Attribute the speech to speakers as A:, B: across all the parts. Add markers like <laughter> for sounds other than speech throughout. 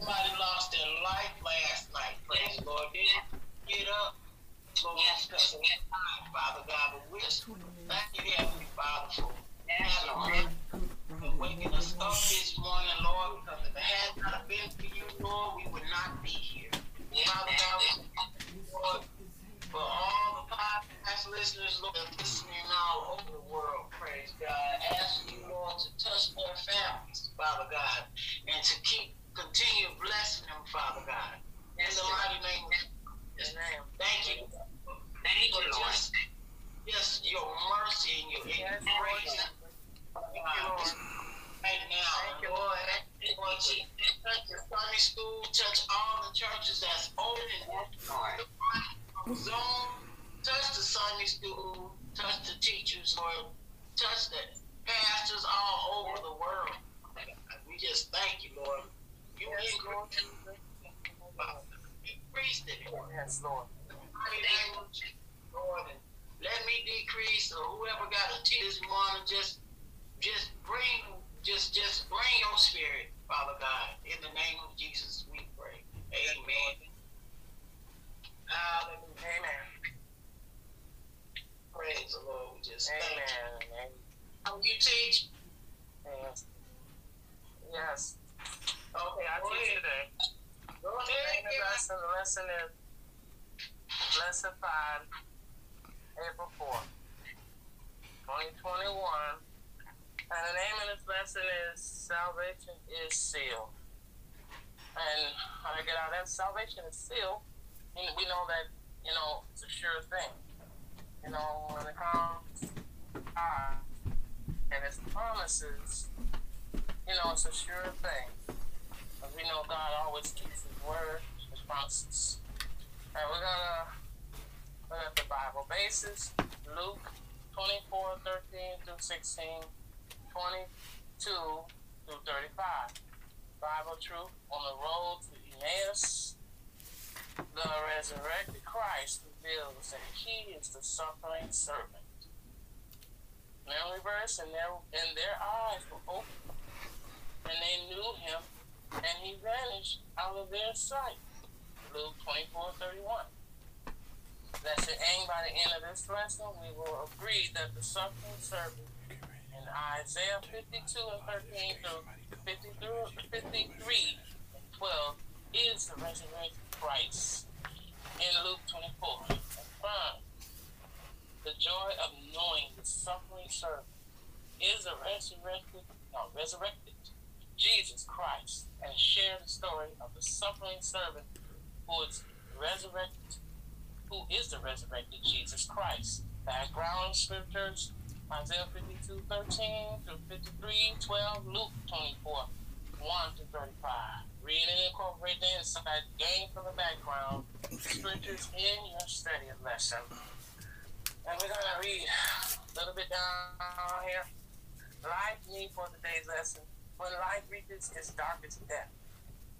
A: Somebody lost their life last night, praise the Lord. Didn't get up. Lord, yes, because of that time, Father God. But we just thank you, Heavenly Father, for having waking us up this morning, Lord, because if it had not been for you, Lord, we would not be here. Father God, Lord, for all the podcast listeners, Lord, listening all over the world, praise God. Ask you, Lord, to touch their families, Father God, and to keep continue blessing them, Father God. In the mighty name of Jesus. Thank you. Thank you, Lord. Just, just your mercy and your yes, grace. Thank you, Lord. Right now, Thank you, Lord. Lord, touch the Sunday school, touch all the churches that's open and zone. Touch the Sunday school, touch the teachers, Lord. Touch the pastors all over the world. We just thank you, Lord. You yes, increase it. Yes, Lord. Lord, and let me decrease, or whoever got a tear this morning, just, just bring, just, just bring your spirit, Father God. In the name of Jesus, we pray. Amen. Hallelujah. Amen. Praise the Lord. We just Amen. thank you. How you teach? Yes. Yes. Okay, I Go teach ahead. today. Go ahead. The lesson, lesson is lesson five, April 4th, 2021. And the name of this lesson is Salvation is Sealed. And how to get out of that salvation is sealed. And we know that, you know, it's a sure thing. You know, when it comes God and his promises, you know, it's a sure thing. Because we know God always keeps his word, his promises. And we're going to look at the Bible basis. Luke 24, 13 through 16, 22 through 35. Bible truth on the road to Emmaus. The resurrected Christ reveals that he is the suffering servant. Memory verse, and their, and their eyes were opened, and they knew him and he vanished out of their sight. Luke 24 31. That's the aim by the end of this lesson. We will agree that the suffering servant in Isaiah 52 and 13 through 53, 53 and 12 is the resurrected Christ. In Luke 24, affirm the joy of knowing the suffering servant is a resurrected, no, resurrected Jesus Christ and share the story of the suffering servant who is resurrected, who is the resurrected Jesus Christ. Background scriptures Isaiah 52 13 through 53 12, Luke 24 1 to 35. Read and incorporate the insight gained from the background scriptures in your study lesson. And we're going to read a little bit down here. Life need for today's lesson when life reaches its darkest depth.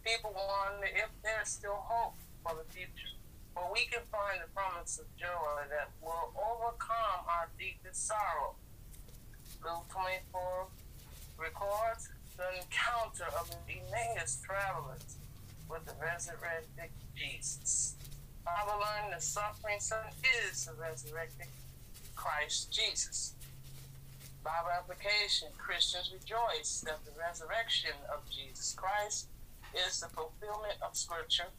A: People wonder if there's still hope for the future. But we can find the promise of joy that will overcome our deepest sorrow. Luke 24 records the encounter of the Emmaus travelers with the resurrected Jesus. Bible learned the suffering son is the resurrected Christ Jesus. Bible application Christians rejoice that the resurrection of Jesus Christ is the fulfillment of Scripture.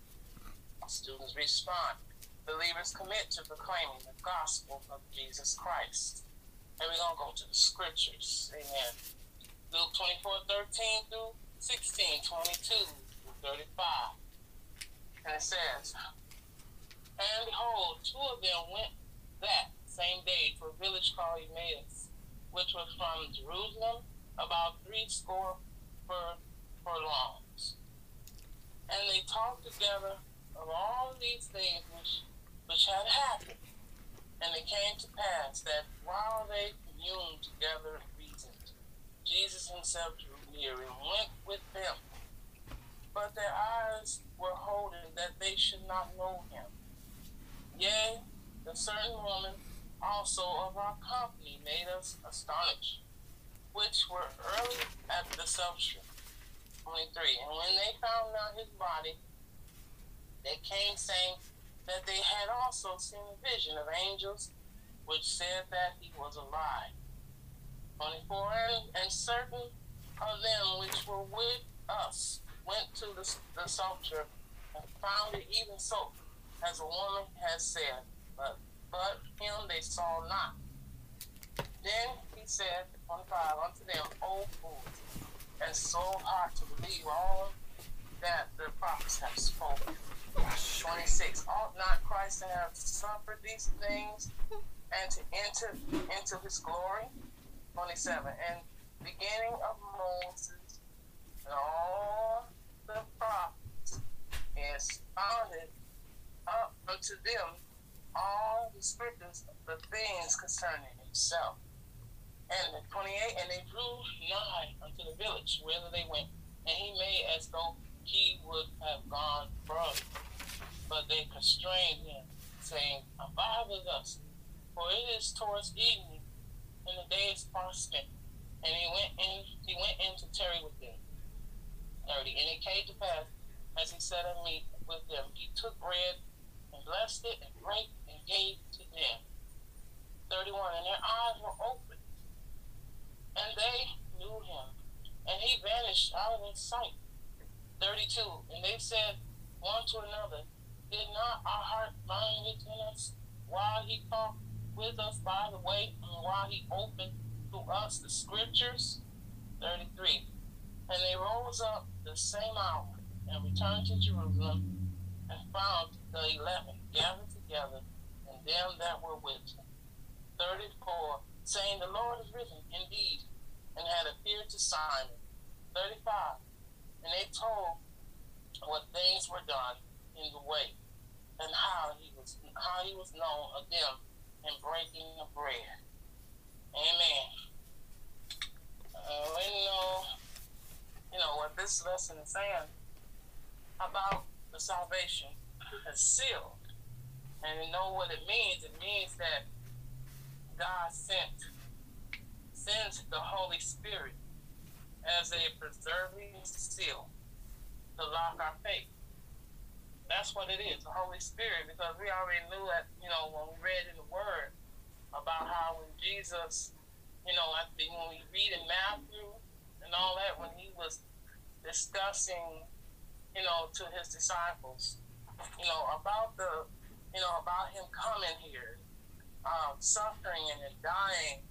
A: Students respond. Believers commit to proclaiming the gospel of Jesus Christ. And we're going to go to the Scriptures. Amen. Luke 24 13 through 16, 22 through 35. And it says, And behold, two of them went that same day to a village called Emmaus which was from Jerusalem, about three score per furlongs. And they talked together of all these things which which had happened. And it came to pass that while they communed together and reasoned, Jesus himself drew near and went with them. But their eyes were holding that they should not know him. Yea, a certain woman also of our company made us astonished, which were early at the supper. 23. And when they found out his body, they came saying that they had also seen a vision of angels which said that he was alive. 24. And, and certain of them which were with us went to the, the sepulchre and found it even so, as a woman has said, but, but him they saw not. Then he said, 25, unto them, O fools, and so hard to believe all that the prophets have spoken. 26. Ought not Christ to have suffered these things and to enter into his glory? 27. And beginning of Moses and all the prophets is founded up unto them all the scriptures, the things concerning himself. And the 28, and they drew nigh unto the village, whither they went, and he made as though he would have gone further. But they constrained him, saying, Abide with us, for it is towards evening, and the day is far spent. And he went in he went in to tarry with them. 30. And it came to pass, as he sat at meat with them, he took bread and blessed it and brake gave to them. 31. And their eyes were opened, and they knew him. And he vanished out of their sight. 32. And they said one to another, Did not our heart burn within us while he talked with us by the way, and while he opened to us the scriptures? 33. And they rose up the same hour and returned to Jerusalem and found the eleven gathered together them that were with them. 34. Saying, The Lord is risen indeed, and had appeared to Simon. 35 and they told what things were done in the way, and how he was how he was known of them in breaking the bread. Amen. Uh, we know, you know what this lesson is saying about the salvation is <laughs> sealed, and you know what it means. It means that God sent sends the Holy Spirit as a preserving seal to lock our faith. That's what it is, the Holy Spirit, because we already knew that, you know, when we read in the Word about how when Jesus, you know, I think when we read in Matthew and all that, when he was discussing, you know, to his disciples, you know, about the, you know, about him coming here, um, suffering and dying,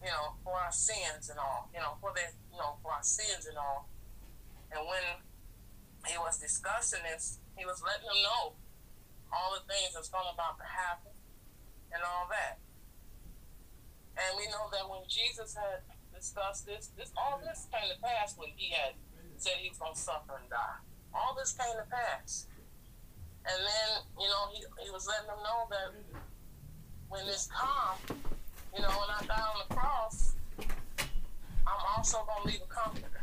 A: you know, for our sins and all, you know, for the you know, for our sins and all. And when he was discussing this, he was letting them know all the things that's going about to happen and all that. And we know that when Jesus had discussed this, this all this came to pass when he had said he was going to suffer and die. All this came to pass. And then, you know, he, he was letting them know that when this come, you know, when I die on the cross, I'm also going to leave a comforter.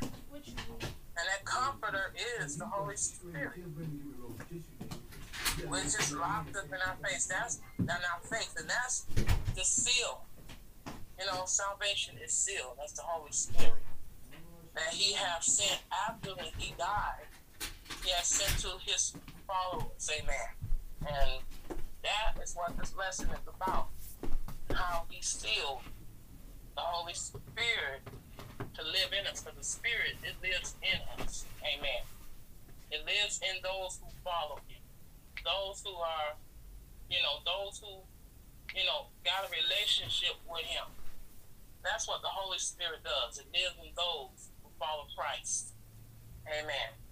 A: And that comforter is the Holy Spirit, which is locked up in our face. That's in our faith, and that's the seal. You know, salvation is sealed. That's the Holy Spirit that He has sent after when He died. He has sent to His followers. Amen. And that is what this lesson is about. How He sealed the Holy Spirit to live in us because the Spirit, it lives in us. Amen. It lives in those who follow Him. Those who are, you know, those who, you know, got a relationship with Him. That's what the Holy Spirit does. It lives in those who follow Christ. Amen.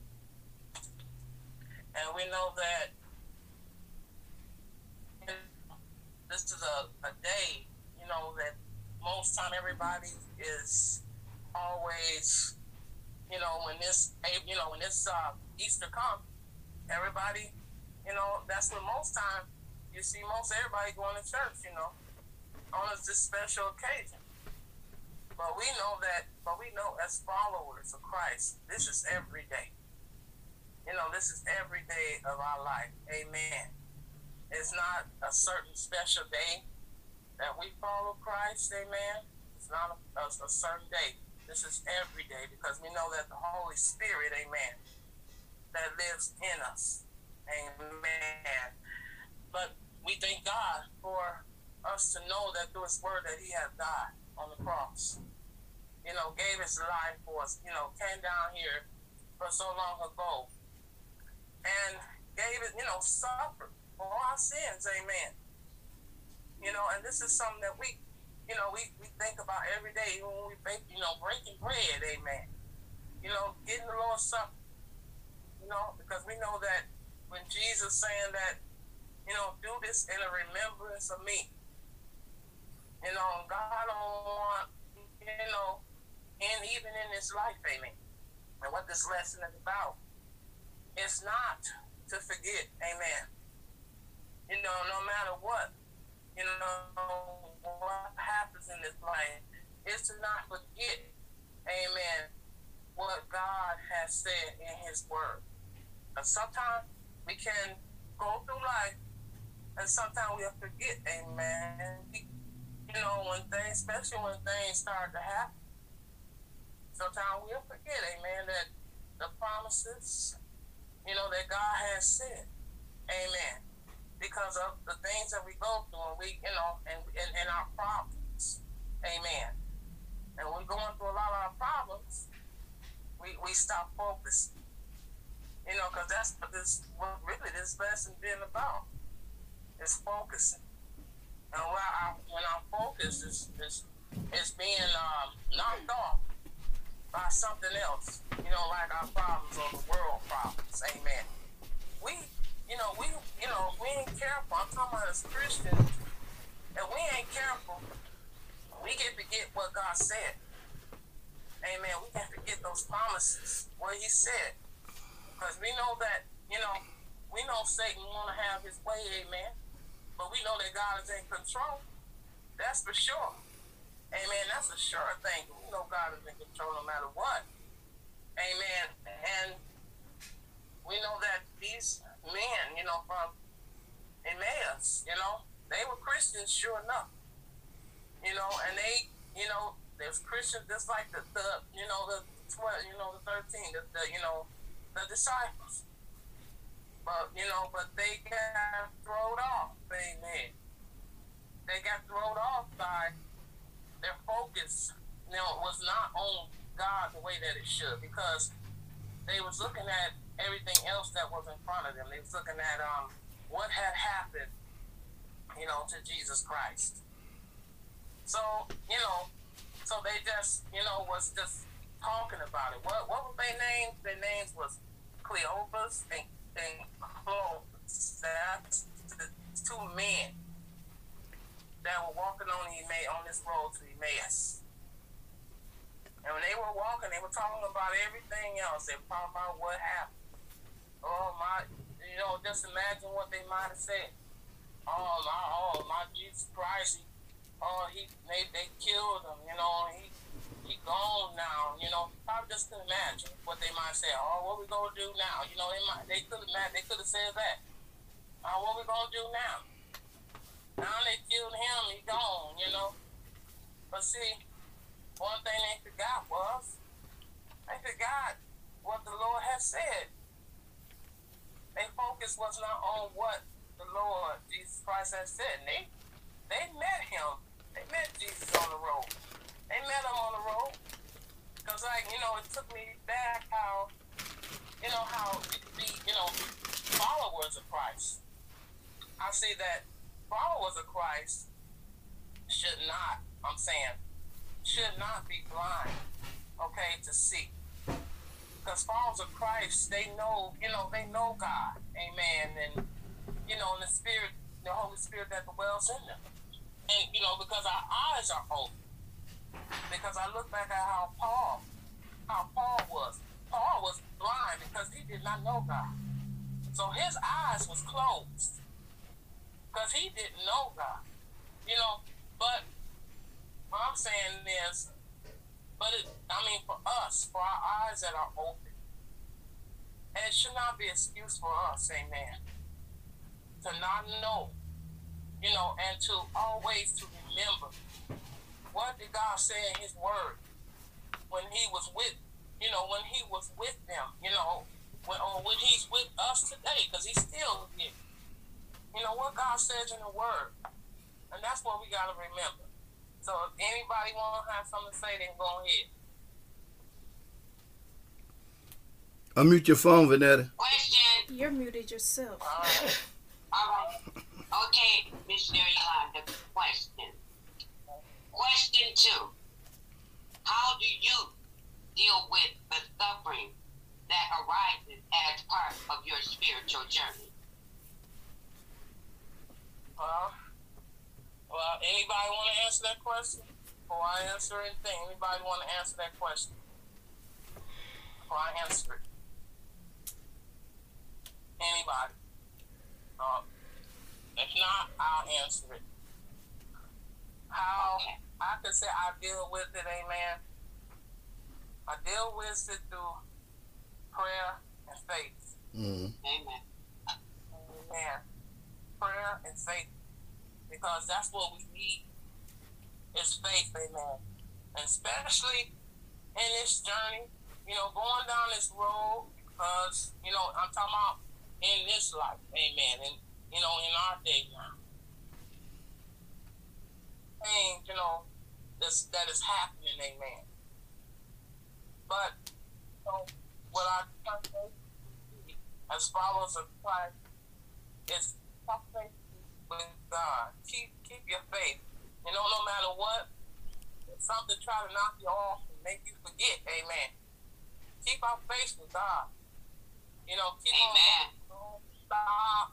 A: And we know that this is a, a day, you know, that most time everybody is always, you know, when this, you know, when this uh, Easter comes, everybody, you know, that's when most time you see most everybody going to church, you know, on this special occasion. But we know that, but we know as followers of Christ, this is every day. You know, this is every day of our life. Amen. It's not a certain special day that we follow Christ. Amen. It's not a, a, certain day This is every day because we know that the Holy Spirit, amen, that lives in us. Amen. But we thank God for us to know that through his word that he has died on the cross. You know, gave his life for us, you know, came down here for so long ago and gave it, you know, suffered for our sins, amen. You know, and this is something that we you know, we, we think about every day when we bake, you know, breaking bread, amen. You know, getting the Lord's Supper. You know, because we know that when Jesus saying that, you know, do this in a remembrance of me. You know, God don't want, you know, and even in this life, amen. And what this lesson is about. It's not to forget, amen. You know, no matter what, you know, what happens in this life is to not forget, amen, what God has said in his word. And sometimes we can go through life and sometimes we'll forget, amen. You know, when things, especially when things start to happen, sometimes we'll forget, amen, that the promises, you know, that God has said, amen because of the things that we go through and we, you know, and, and, and our problems. Amen. And we're going through a lot of our problems, we, we stop focusing. You know, because that's what this what really this lesson been about. Is focusing. And when I when I focus is is is being um, knocked off by something else. You know, like our problems or the world problems. Amen. We you know, we, you know, we ain't careful. I'm talking about as Christians, and we ain't careful. We can forget what God said. Amen. We can forget those promises, what He said, because we know that, you know, we know Satan want to have his way. Amen. But we know that God is in control. That's for sure. Amen. That's a sure thing. We know God is in control no matter what. Amen. And we know that these men, you know, from Emmaus, you know, they were Christians, sure enough. You know, and they, you know, there's Christians just like the, the you know, the 12, you know, the 13, the, the, you know, the disciples. But, you know, but they got thrown off, amen. They got thrown off by their focus, you know, was not on God the way that it should because they was looking at everything else that was in front of them. They was looking at um, what had happened, you know, to Jesus Christ. So, you know, so they just, you know, was just talking about it. What what were their names? Their names was Cleopas and, and Clopas. That's two men that were walking on Emmaus, on this road to Emmaus. And when they were walking, they were talking about everything else. They were talking about what happened. Oh my, you know, just imagine what they might have said. Oh my, oh my Jesus Christ, he, oh he, they, they killed him. You know, he, he gone now. You know, I just can imagine what they might say. Oh, what we gonna do now? You know, they might, they could have, they could have said that. Oh, what we gonna do now? Now they killed him, he gone. You know, but see, one thing they forgot was they forgot what the Lord has said. Their focus was not on what the Lord Jesus Christ has said. they they met him. They met Jesus on the road. They met him on the road. Cause like, you know, it took me back how you know, how we be, you know, followers of Christ. I see that followers of Christ should not, I'm saying, should not be blind, okay, to see. Because followers of Christ, they know, you know, they know God, amen, and you know, in the Spirit, the Holy Spirit that dwells in them, and you know, because our eyes are open. Because I look back at how Paul, how Paul was. Paul was blind because he did not know God, so his eyes was closed because he didn't know God, you know. But what I'm saying is, but it, I mean, for us, for our eyes that are open, and it should not be an excuse for us, amen, to not know, you know, and to always to remember what did God say in His Word, when he was with, you know, when he was with them, you know, when, when he's with us today, because he's still here. You know what God says in the Word, and that's what we got to remember. So if anybody want to have something to say, then go ahead.
B: Unmute your phone, Vanetta.
C: Question.
D: You're muted yourself.
A: All right. <laughs>
C: All right. Okay, Missionary Yolanda, question. Question two. How do you deal with the suffering that arises as part of your spiritual journey?
A: Well, well, anybody want to answer that question? Before I answer anything, anybody want to answer that question? Before I answer it. Anybody? Uh, if not, I'll answer it. How I can say I deal with it, amen. I deal with it through prayer and faith.
B: Mm-hmm.
C: Amen.
A: Amen. Prayer and faith. Because that's what we need is faith, amen. And especially in this journey, you know, going down this road, because, you know, I'm talking about in this life, amen. And, you know, in our day now. Things, you know, this, that is happening, amen. But, you know, what I as followers of Christ is have faith with God. Keep keep your faith. You know, no matter what, if something try to knock you off and make you forget, amen. Keep our faith with God. You know, keep
C: Amen.
A: on don't stop.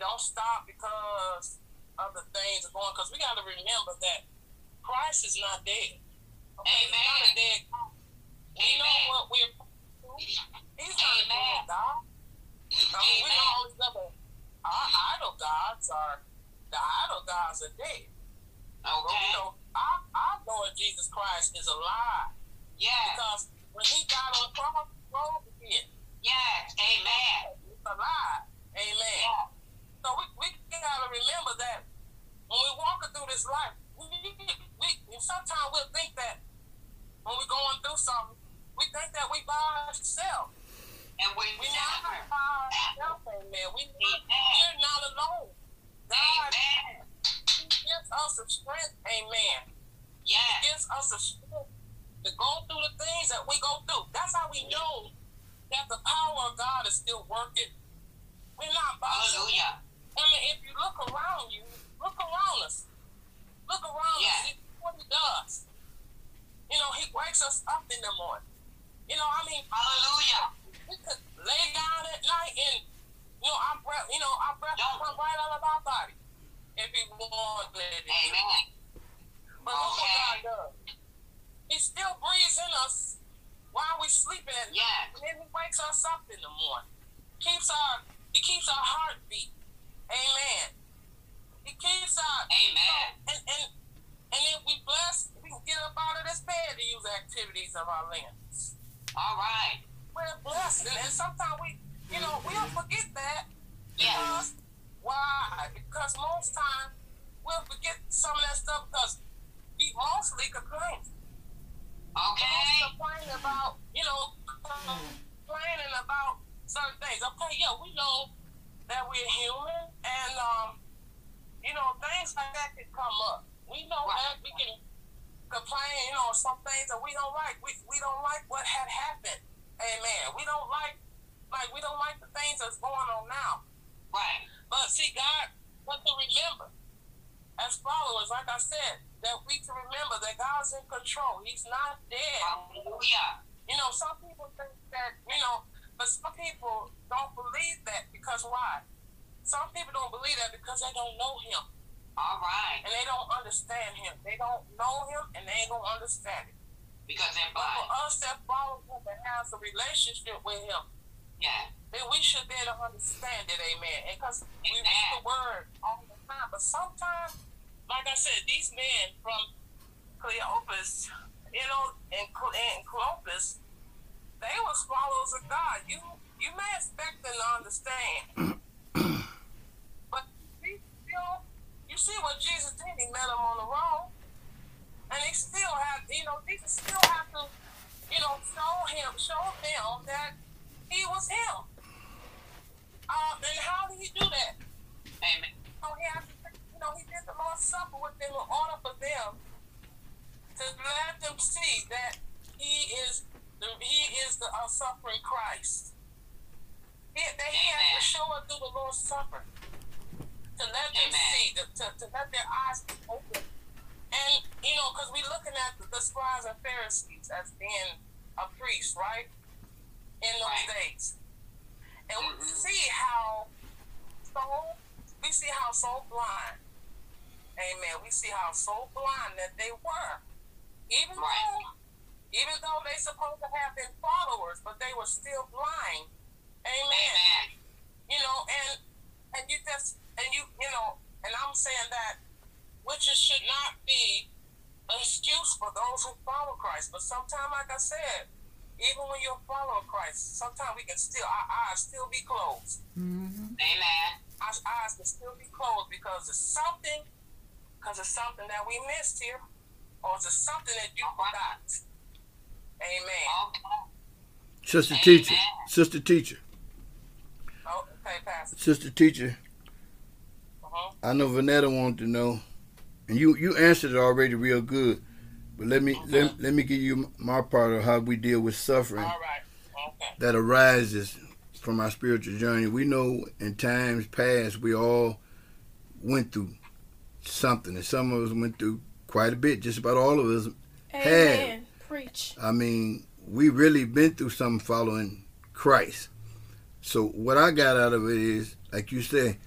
A: Don't stop because other things are going because we gotta remember that Christ is not dead. Okay, he's not a dead God. We know what we're He's not a dead God. I mean, we know all these other our idol gods are the idol gods are dead. We
C: Okay.
A: know our, our Lord Jesus Christ is alive
C: Yeah.
A: because when he died on the cross, he rose again.
C: Yes. Amen.
A: He's alive. Amen.
C: Yeah.
A: So we, we gotta remember that when we're walking through this life, we, we, we sometimes we'll think that when we're going through something, we think that we by ourselves.
C: And we
A: We
C: never.
A: by ourselves, amen. We
C: Amen.
A: we're not alone. God
C: Amen.
A: gives us the strength, amen.
C: Yes.
A: gives us the strength to go through the things that we go through. That's how we know that the power of God is still working. We're not ourselves.
C: Hallelujah.
A: I mean, if you look around you, look around us. Look around
C: Yeah.
A: us. See what he does. You know, he wakes us up in the morning. You know, I mean,
C: Hallelujah.
A: We could lay down at night and, you know, our breath, you know, our breath will come right out of our body if he wanted it.
C: Amen.
A: But look what God does. He still breathes in us while we're sleeping at
C: Yes.
A: night. And then he wakes us up in the morning. Keeps our he keeps our heartbeat. Amen. He keeps our
C: Amen.
A: and and and if we bless, we can get up out of this bed to use activities of our limbs.
C: All right.
A: We're blessed. And, sometimes we you know, we'll forget that because why? Because most times we'll forget some of that stuff because we mostly complain.
C: Okay.
A: Complaining about, you know, complaining about certain things. Okay, yeah, we know that we're human and um, you know, things like that can come up. We know that we can complain, you know, some things that we don't like. We we don't like what had happened. Amen. We don't like like we don't like the things that's going on now.
C: Right.
A: But see, God, what to remember as followers, like I said, that we can remember that God's in control. He's not dead.
C: Hallelujah.
A: You know, some people think that, you know, but some people don't believe that because why? Some people don't believe that because they don't know Him
C: All right.
A: and they don't understand Him. They don't know Him and they ain't gonna understand it.
C: Because they're
A: But for us that follow Him and has a relationship with Him,
C: Yeah.
A: then we should be able to understand it, amen. Because we read the word all the time, but sometimes, like I said, these men from Cleopas, you know, and, Cle- and Cleopas, they was followers of God. You you may expect them to understand, <coughs> but he still, you see what Jesus did. He met them on the road, and he still have, you know, Jesus still have to you know, show him, show them that he was him. Um, and how did he do that?
C: Amen.
A: So he had to, you know, he did the Lord's Supper with them in order for them to let them see that he is the, he is the uh, suffering Christ. He, that he had to show us through the Lord's Supper to let them
C: Amen.
A: see, to, to, to let their eyes be open. And, you know, because we're looking at the, the scribes and Pharisees as being a priest, right? In those days. And we
C: Mhm.
A: see how so we see how so blind. Amen. We see how so blind that they were. Even
C: Right.
A: though even though they supposed to have been followers, but they were still blind. Amen.
C: Amen.
A: You know, and and you just and you you know, and I'm saying that which is, should not be an excuse for those who follow Christ. But sometimes, like I said, even when you're a follower of Christ, sometimes we can still our eyes still be closed.
C: Amen.
A: Our eyes can still be closed because it's something because it's something that we missed here, or it's something that you forgot. Amen.
C: Okay.
B: Sister
C: Amen.
B: teacher, sister teacher,
A: Oh, okay, Pastor.
B: sister teacher.
A: Uh-huh.
B: I know Vanetta wanted to know, and you you answered it already real good. But let me let, let me give you my part of how we deal with suffering
A: All right. Okay.
B: that arises from our spiritual journey. We know in times past we all went through something, and some of us went through quite a bit. Just about all of us.
D: Amen. Preach.
B: I mean, we really been through something following Christ. So what I got out of it is, like you say,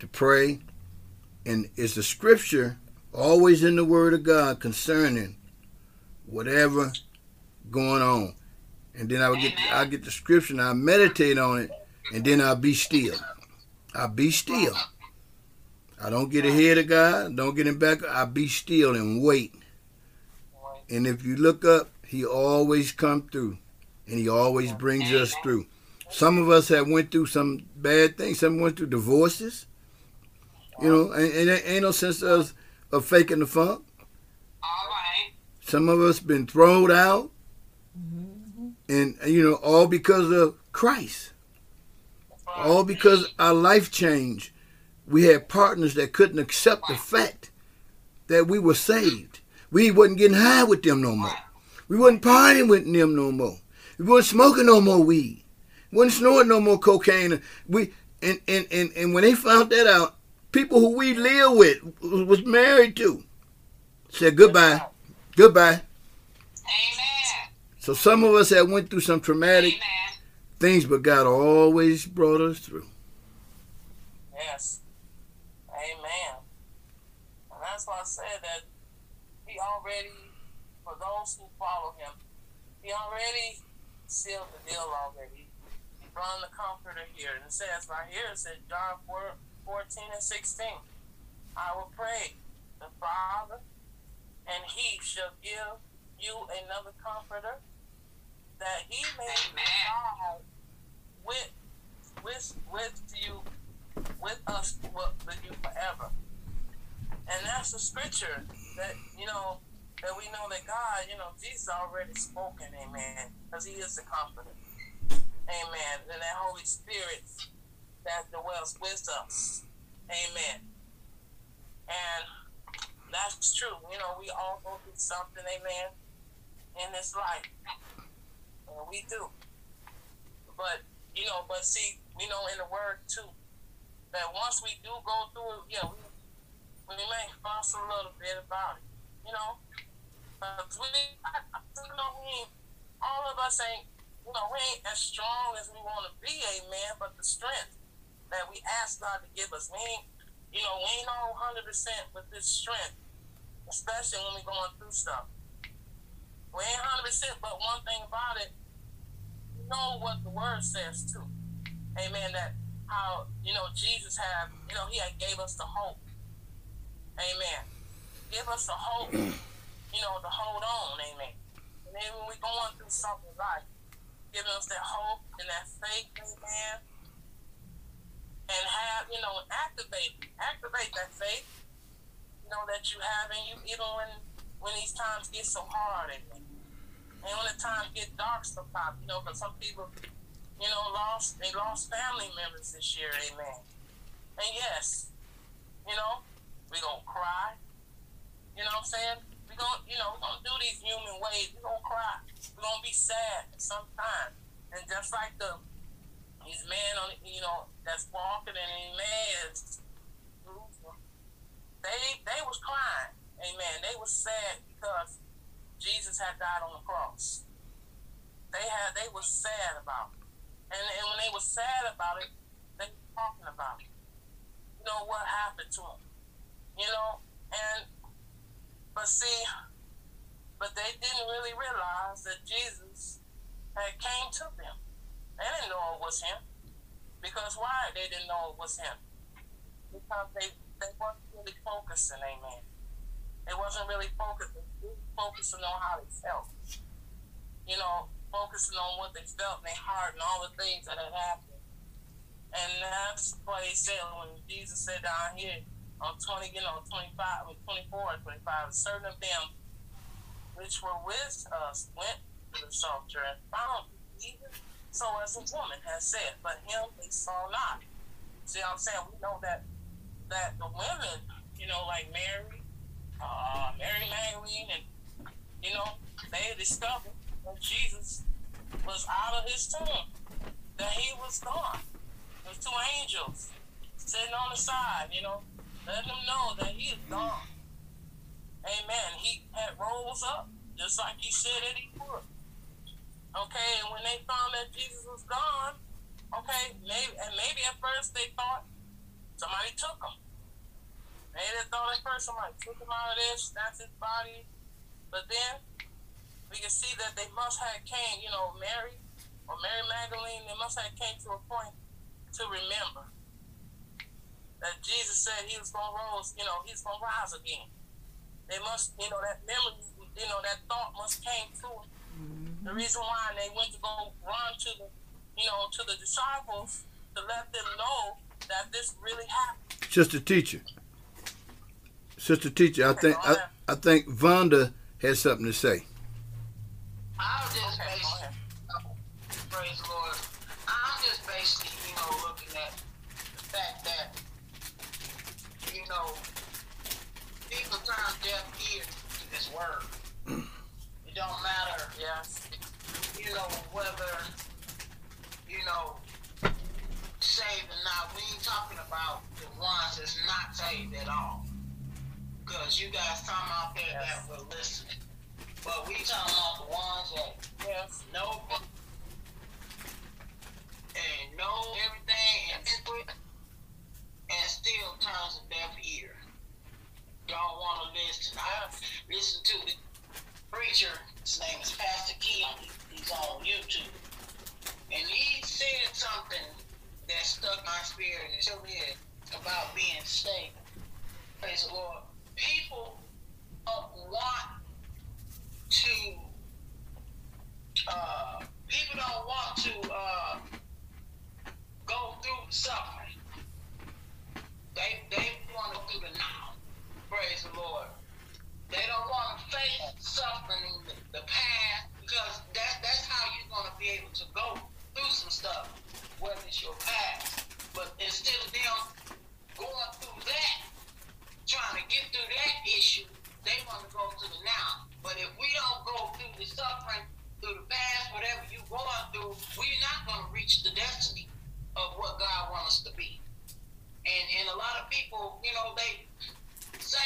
B: to pray, and it's the scripture always in the Word of God concerning whatever going on, and then I would get I get the scripture and I meditate on it, and then I'll be still. I'll be still. I don't get ahead of God. Don't get him back. I be still and wait. And if you look up, he always come through, and he always brings us through. Some of us have went through some bad things. Some went through divorces. You know, and, and there ain't no sense of of faking the funk.
C: All right.
B: Some of us been thrown out, mm-hmm. and you know, all because of Christ. All because our life changed. We had partners that couldn't accept the fact that we were saved. We wasn't getting high with them no more. We wasn't partying with them no more. We wasn't smoking no more weed. We wasn't snorting no more cocaine. We and, and, and, and when they found that out, people who we live with was married to said goodbye. Goodbye.
C: Amen.
B: So some of us have went through some traumatic
C: Amen.
B: things, but God always brought us through.
A: Yes. Amen. And that's why I said that he already, for those who follow him, he already sealed the deal already. He brought the comforter here. And it says right here, it says John 4, 14 and 16. I will pray the Father, and he shall give you another comforter, that he may abide with with with you with us with, with you forever. And that's the scripture that you know that we know that God, you know, Jesus already spoken, amen, because he is the comforter. Amen. And that Holy Spirit that dwells with us. Amen. And that's true. You know, we all go through something, amen, in this life. And we do. But, you know, but see, we know in the word too, that once we do go through it, yeah, we, we may fuss a little bit about it, you know. But we, I, you know, we all of us ain't, you know, we ain't as strong as we want to be, amen, but the strength that we ask God to give us, we ain't, you know, we ain't all 100% with this strength, especially when we're going through stuff. We ain't 100%, but one thing about it, you know what the word says too. Amen. That how, you know, Jesus had, you know, he had gave us the hope. Amen. Give us the hope, <clears throat> you know, to hold on. Amen. And then when we're going through something like, giving us that hope and that faith, amen. And have, you know, activate, activate that faith, you know, that you have in you, even when, when these times get so hard, amen. And when the times get dark sometimes, you know, because some people, you know, lost they lost family members this year, amen. And yes, you know, we gonna cry. You know what I'm saying? We gonna, you know, we gonna do these human ways. We gonna cry. We gonna be sad sometimes. And just like the these men on, you know, that's walking in Emmaus, they they was crying. Amen. They was sad because Jesus had died on the cross. They had they was sad about it. And, and when they was sad about it, they were talking about it. You know what happened to them. You know, and but see, but they didn't really realize that Jesus had came to them. They didn't know it was him. Because why they didn't know it was him? Because they, they weren't really focusing, amen. They wasn't really focusing, focusing on how they felt. You know, focusing on what they felt in their heart and all the things that had happened. And that's what he said when Jesus said down here on 20, you know, 25, 24 and 25, certain of them which were with us went to the shelter and found even so as a woman has said, but him they saw not. See what I'm saying? We know that that the women, you know, like Mary, uh, Mary Magdalene, and you know, they discovered that Jesus was out of his tomb, that he was gone. There's two angels sitting on the side, you know, letting them know that he is gone. Amen. He had rose up just like he said that he would. Okay, and when they found that Jesus was gone, okay, maybe and maybe at first they thought somebody took him. Maybe they thought at first somebody took him out of there, snatched his body. But then we can see that they must have came, you know, Mary or Mary Magdalene, they must have came to a point to remember that Jesus said he was gonna rise, you know, he's gonna rise again. They must, you know, that memory, you know, that thought must came to them. The reason why they went to go run to the, you know, to the disciples to let them know that this really happened.
B: Just a teacher. Sister Teacher, I think I, I think Vonda has something to say.
E: i am just basically, praise the Lord. I'm just basically, you know, looking at the fact that, you know, people turn deaf ears to this word. It don't matter, yes, you know, whether, you know, saved or not. We ain't talking about the ones that's not saved at all because you guys talking out there yes. that were listening. But we talking about the ones that yes. know and know everything and input and still turns a deaf ear. Don't want to listen. I listen to the preacher. His name is Pastor Keon. He's on YouTube. And he said something that stuck my spirit and still is about being stable. Praise the Lord people want to uh, people don't want to uh, go through suffering. They they want to do the now. Praise the Lord. They don't want to face suffering in the, the past because that that's how you're gonna be able to go through some stuff, whether it's your past. But instead of them going through that, trying to get through that issue, they want to go to the now. But if we don't go through the suffering, through the past, whatever you're going through, we're not going to reach the destiny of what God wants us to be. And and a lot of people, you know, they saints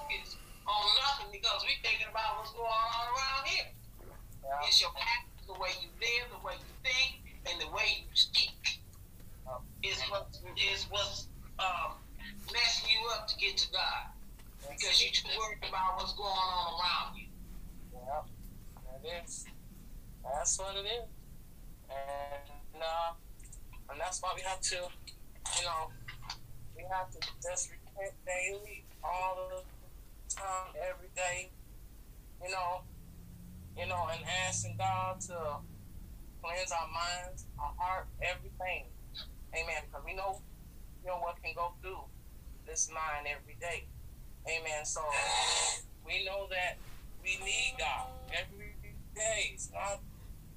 E: focus on nothing because we thinking about what's going on around here. It's your actions, the way you live, the way you think, and the way you speak. Is what is what's um, messing you up to get to God because you're too worried about what's going on around you.
A: Yep, that is. That's what it is. And uh, and that's why we have to, you know, we have to just repent daily, all the time, every day, you know, you know, and asking God to cleanse our minds, our heart, everything. Amen. Because we know, you know, what can go through this mind every day. Amen. So we know that we need God every day. It's not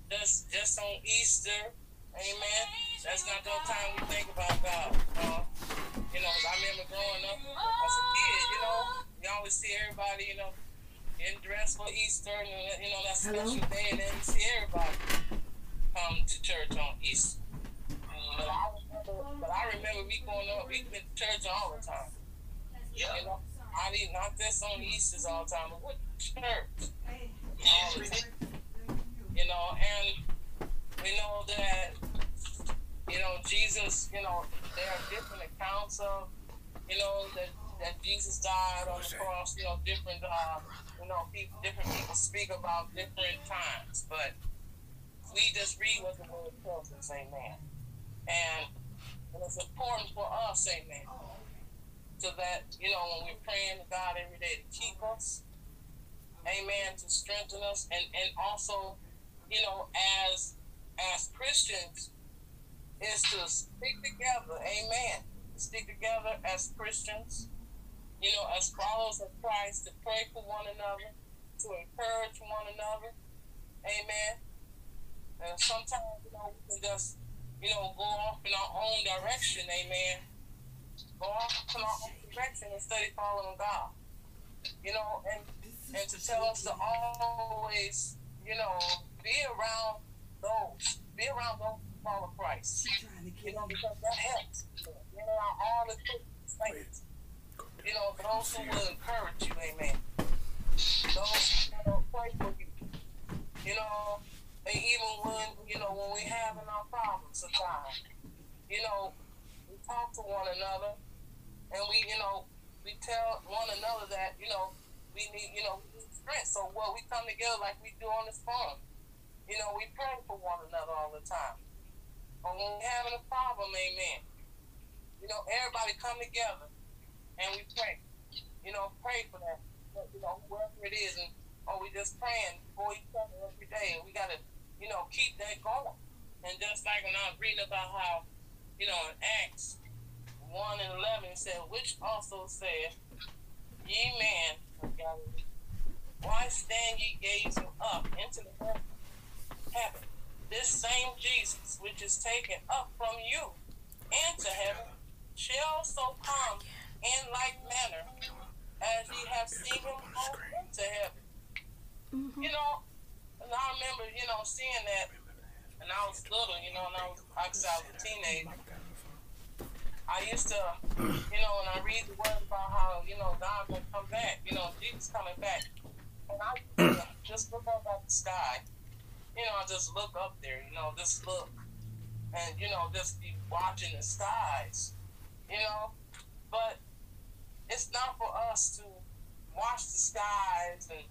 A: just just on Easter. Amen. That's not the time we think about God. Uh, you know, 'cause I remember growing up as a kid, you know, you always see everybody, you know, getting dressed for Easter and, you know, that special day, and then you see everybody come to church on Easter. But I remember, but I remember me going up, we went to church all the time. You know, I did not this on Easter's all the time, but what church? All the time. You know, and we know that, you know, Jesus, you know, there are different accounts of, you know, that, that Jesus died on the cross, you know, different, uh, you know, people, different people speak about different times, but we just read what the word tells us, amen. And, and it's important for us, amen, so that, you know, when we're praying to God every day to keep us, amen, to strengthen us, and, and also, you know, as as Christians, is to stick together, amen. Stick together as Christians, you know, as followers of Christ, to pray for one another, to encourage one another, amen. And sometimes, you know, we can just, you know, go off in our own direction, amen. Go off in our own direction instead of following God. You know, and and to tell us to always, you know, be around those, be around those who follow Christ. You know, because that helps. You know, all the things. you know, those who will encourage you, amen. Those who will pray for you. You know, and even when, you know, when we're having our problems sometimes, you know, we talk to one another and we, you know, we tell one another that, you know, we need, you know, we strength. So what we come together like we do on this phone. You know, we pray for one another all the time. But when we're having a problem, amen. You know, everybody come together and we pray. You know, pray for that. You know, whoever it is, and or we just praying for each other every day, and we gotta, you know, keep that going. And just like when I was reading about how, you know, in Acts one and eleven said, which also said, Ye men why stand ye gazing up into the heaven? Heaven? This same Jesus, which is taken up from you into heaven, shall also come in like manner as ye have seen him go into heaven. Mm-hmm. You know, and I remember, you know, seeing that, and I was little, you know, and I was, actually, I was a teenager. I used to, you know, when I read the word about how, you know, God will come back, you know, Jesus coming back, and I just look up at the sky, you know, I just look up there, you know, just look, and, you know, just be watching the skies, you know, but it's not for us to watch the skies and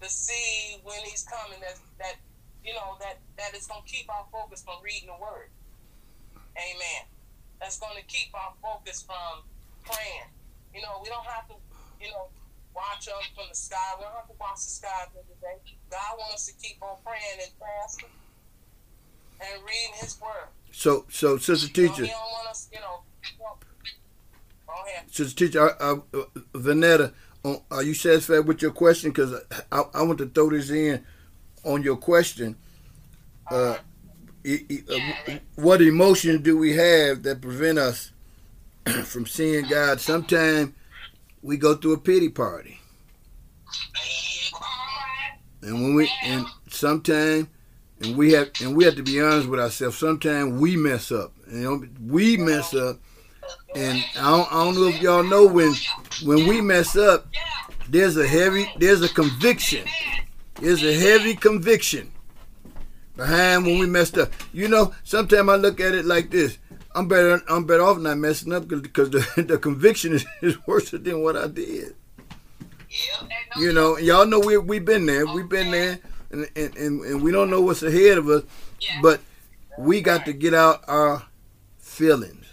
A: to see when he's coming that that you know that that is going to keep our focus from reading the word. Amen. That's going to keep our focus from praying. You know we don't have to you know watch up from the sky. We don't have to watch the sky every day. God wants us to keep on praying and fasting and reading his word.
B: So, so sister
A: you know,
B: teacher,
A: he don't want us you know go ahead.
B: Sister teacher, uh, uh, Vanetta, uh, are you satisfied with your question? Because I, I want to throw this in on your question. Uh, e- e- uh, what emotions do we have that prevent us <clears throat> from seeing God? Sometimes we go through a pity party, and when we and sometimes and we have and we have to be honest with ourselves. Sometimes we mess up. You know, we mess up, and I don't, I don't know if y'all know when when we mess up, there's a heavy there's a conviction. There's a heavy conviction behind when we messed up. You know, sometimes I look at it like this. I'm better. I'm better off not messing up because the, <laughs> the conviction is, is worse than what I did. You know, y'all know we we've been there. We've been there, and, and, and, and we don't know what's ahead of us. But we got to get out our feelings,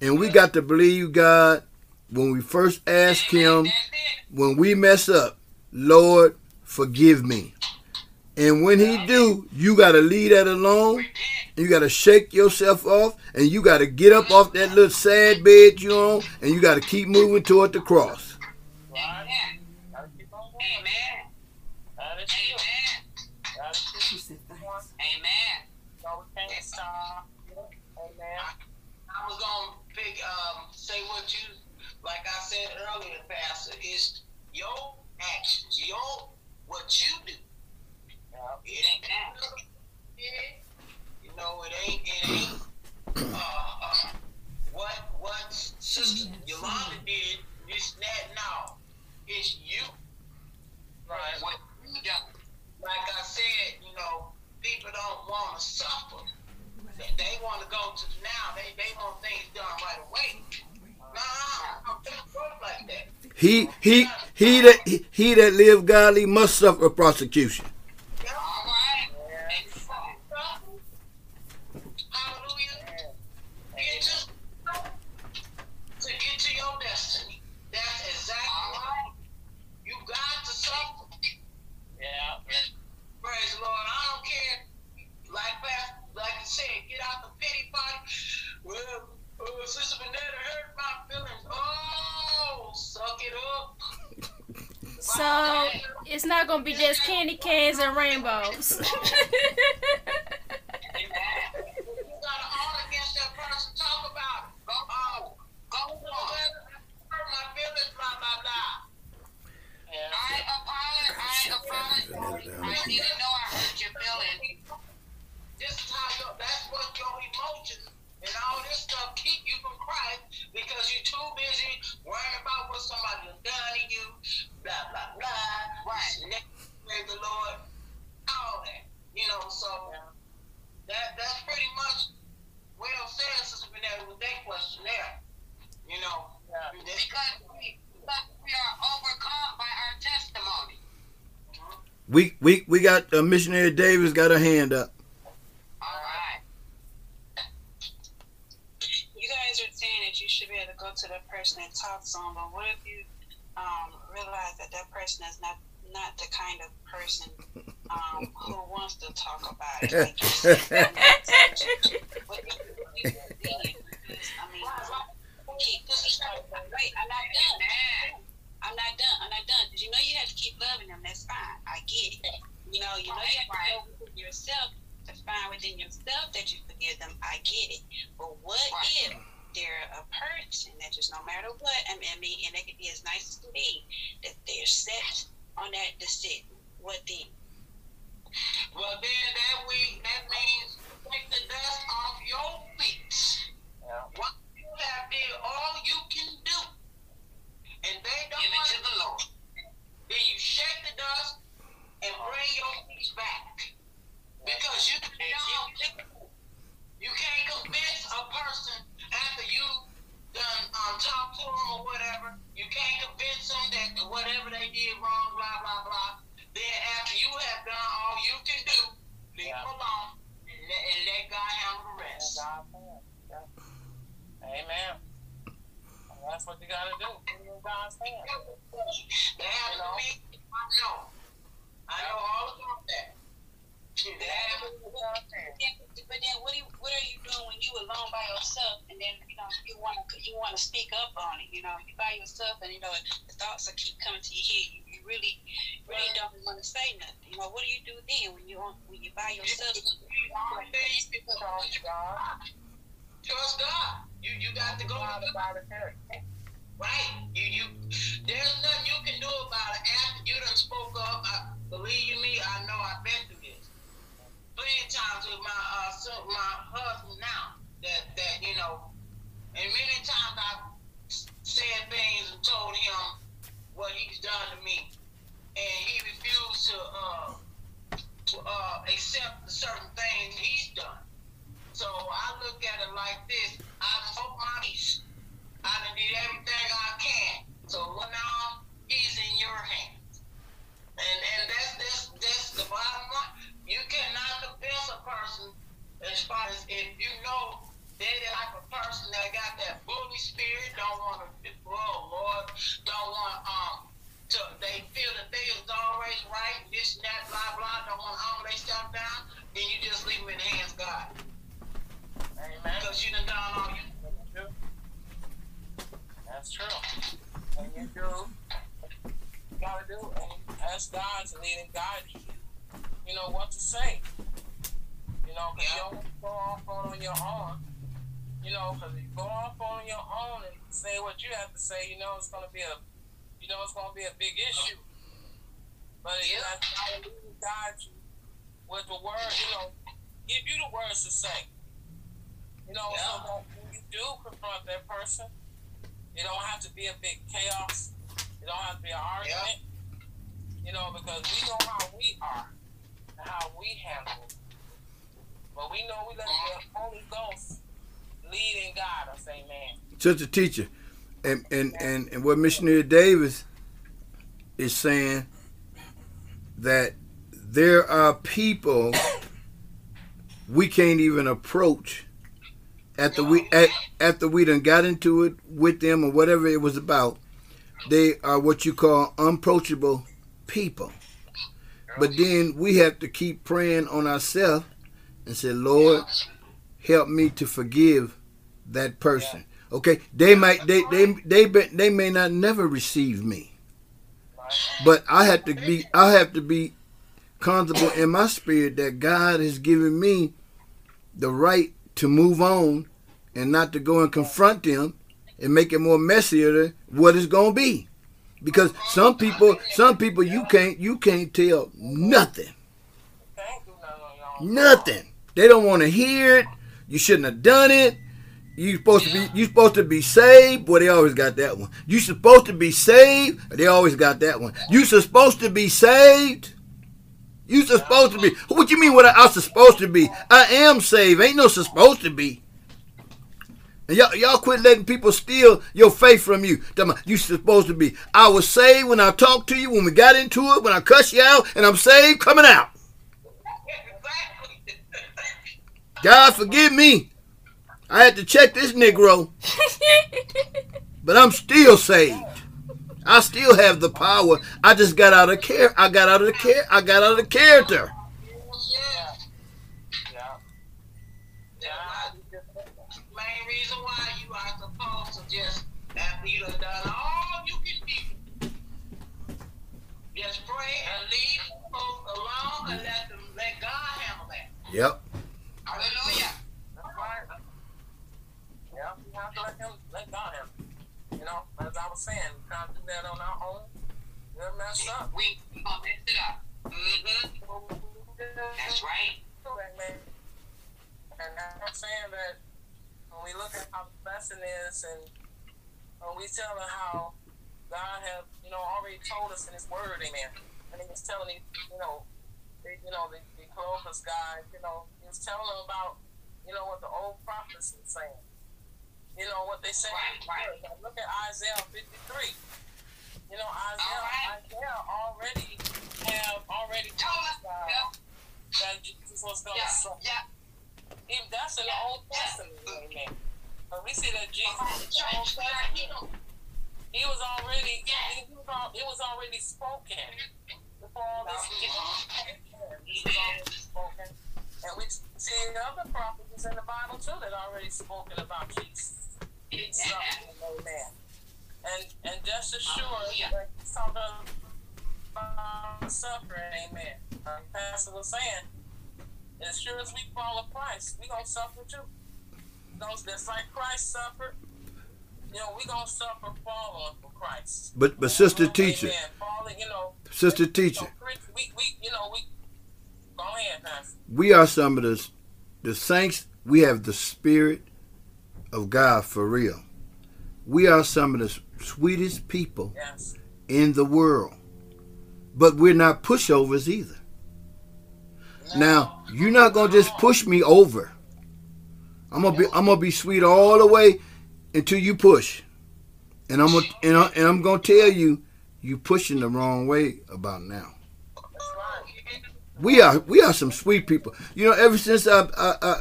B: and we got to believe God when we first ask Him. When we mess up, Lord, forgive me. And when He do, you got to leave that alone. You got to shake yourself off, and you got to get up off that little sad bed you on, and you got to keep moving toward the cross.
C: Amen.
A: Gotta keep on going.
C: Amen.
A: That is true.
C: Amen.
A: That is true.
D: She said thanks.
C: Amen.
A: No, we can't stop. Amen.
E: I was gonna big um say what you like I said earlier, Pastor, is your actions, your what you do.
A: Yeah.
E: It ain't you know, it ain't it ain't uh, uh what what Sister Yolanda did, this that now. It's you.
A: Right.
E: What you. Like I said, you know, people don't wanna suffer. They, they wanna go to now, they they want things done right away.
B: He he he that he, he that live godly must suffer prosecution.
D: So it's not gonna be just candy canes and rainbows.
C: I didn't know I hurt your feelings.
E: This that's what your emotions and all this stuff keep you from Christ because because you're too busy worrying about what somebody has done to you, blah blah blah.
C: Right.
E: Praise the Lord. All that. You know, so that that's pretty much well said, Sister Vanessa, with that question there. You know,
F: Yeah.
C: Because we, because we are overcome by our testimony.
B: We we we got uh, missionary Davis got her hand up.
C: All right.
G: you guys are saying that you should be able to go to that person and talk to them, but what if you um, realize that that person is not not the kind of person um, who wants to talk about it? Like you said, what if you do then? Because, I mean, keep wait, I'm not done. I'm not done. I'm not done. You know you have to keep loving them. That's fine. I get it. You know, you know you have to go within yourself to find within yourself that you forgive them. I get it. But what if they're a person that just no matter what, I mean, I mean, and they can be as nice as can be, that they're set on that decision. What then?
E: well then that we that means take the dust off your feet.
F: Yeah.
E: What you have did all you can do, and they don't
C: Give it to the Lord.
E: then you shake the dust and bring your feet back. Because you don't, you can't convince a person after you done um, talk to them or whatever. You can't convince them that whatever they did wrong, blah blah blah. Then after you have done all you can do, leave them alone and let, and let God handle the rest.
F: God. Yeah. Amen. And that's what you gotta do. Put it in God's hands.
E: That happened to me. I know. I know all about that.
G: But then, what, you, what are you doing when you alone by yourself, and then you know you want to you want to speak up on it? You know, you by yourself, and you know the thoughts will keep coming to your head. You, you really, really don't want to say nothing. You know, what do you do then when you when you by yourself?
F: Trust God.
E: Trust God. You you got to go
F: God
E: to
F: it
E: right. You you there's nothing you can do about it after you done spoke up. I, believe you me, I know I've been through. Plenty times with my uh son, my husband now that that you know, and many times I've said things and told him what he's done to me, and he refused to uh to uh accept the certain things he's done. So I look at it like this: I spoke my piece. I done did everything I can. So now he's in your hands. And and that's that's that's the bottom line. You cannot convince a person as far as if you know they the type of person that got that bully spirit, don't want to oh Lord, don't want um to they feel that they is always right, this and that, blah blah, don't want to humble themselves down, then you just leave them in the hands of God.
F: Amen.
E: Because you done done all you
F: That's true. And you do you gotta do and ask God to lead and guide you. You know what to say. You know, because you don't want to go off on your own. You know, because if you go off on your own and say what you have to say, you know it's gonna be a you know it's gonna be a big issue. But if you
E: Yeah.
F: ask God to guide you with the word, you know, give you the words to say. You know, so that when you do confront that person, it don't have to be a big chaos. It don't have to be an argument. You know, because we know how we are how we handle it. But we know we let the Holy Ghost lead and guide us. Amen.
B: Sister teacher, and, and, and, and what missionary Davis is saying that there are people we can't even approach after we at, after we done got into it with them or whatever it was about. They are what you call unapproachable people. But then we have to keep praying on ourselves and say, Lord, help me to forgive that person. Okay, they might they they they they may not never receive me, but I have to be I have to be comfortable in my spirit that God has given me the right to move on and not to go and confront them and make it more messier what it's gonna be. Because some people some people you can't you can't tell nothing.
F: Nothing.
B: They don't want to hear it. You shouldn't have done it. You supposed to be you supposed to be saved, boy. They always got that one. You supposed to be saved. They always got that one. You supposed to be saved. You supposed to be. What you mean? What I, I supposed to be? I am saved. Ain't no supposed to be. And y'all, y'all quit letting people steal your faith from you. You supposed to be. I was saved when I talked to you, when we got into it, when I cussed you out, and I'm saved coming out. <laughs> God forgive me. I had to check this Negro, <laughs> but I'm still saved. I still have the power. I just got out of care. I got out of the care. I got out of the character. Yep.
C: Hallelujah.
A: That's right. Yeah, we have to let him, let God have. You know, as I was saying, we can't do that on our own. We'll mess up.
C: We we gonna mess it up. Mm-hmm. That's right.
A: Amen. And I'm saying that when we look at how the lesson is, and when we tell her how God has, you know, already told us in His Word, Amen. And He was telling me, you know, the, you know, the, the Clovis guy, you know, He was telling them about, you know, what the old prophets were saying. You know what they say.
C: Right, right.
A: Look at Isaiah 53. You know, Isaiah,
C: right.
A: Isaiah already have already
C: Told us. Yeah.
A: that Jesus was going to
C: Yeah.
A: suffer.
C: Yeah.
A: Even that's in the
C: Yeah.
A: Old Testament, amen. But we see that Jesus, in the Old Testament, he was already, he was, it was already spoken all this already spoken. And we see other prophecies in the Bible too that already spoken about Jesus. Amen. And and just as sure he's talking about suffering, amen. Uh, Pastor was saying, as sure as we follow Christ, we gonna suffer too. Those that's like Christ suffered, you know, we gonna suffer following for Christ.
B: But but sister
A: Amen.
B: teacher,
A: Following, you know,
B: sister
A: so
B: teacher,
A: we, we, you know, we. Go ahead, Pastor.
B: we are some of the the saints. We have the spirit of God for real. We are some of the sweetest people
A: Yes.
B: in the world, but we're not pushovers either. Now you're not gonna just push me over. I'm gonna be I'm gonna be sweet all the way until you push, and I'm gonna and, I, and I'm gonna tell you you pushing the wrong way about now. We are we are some sweet people. You know, ever since I I, I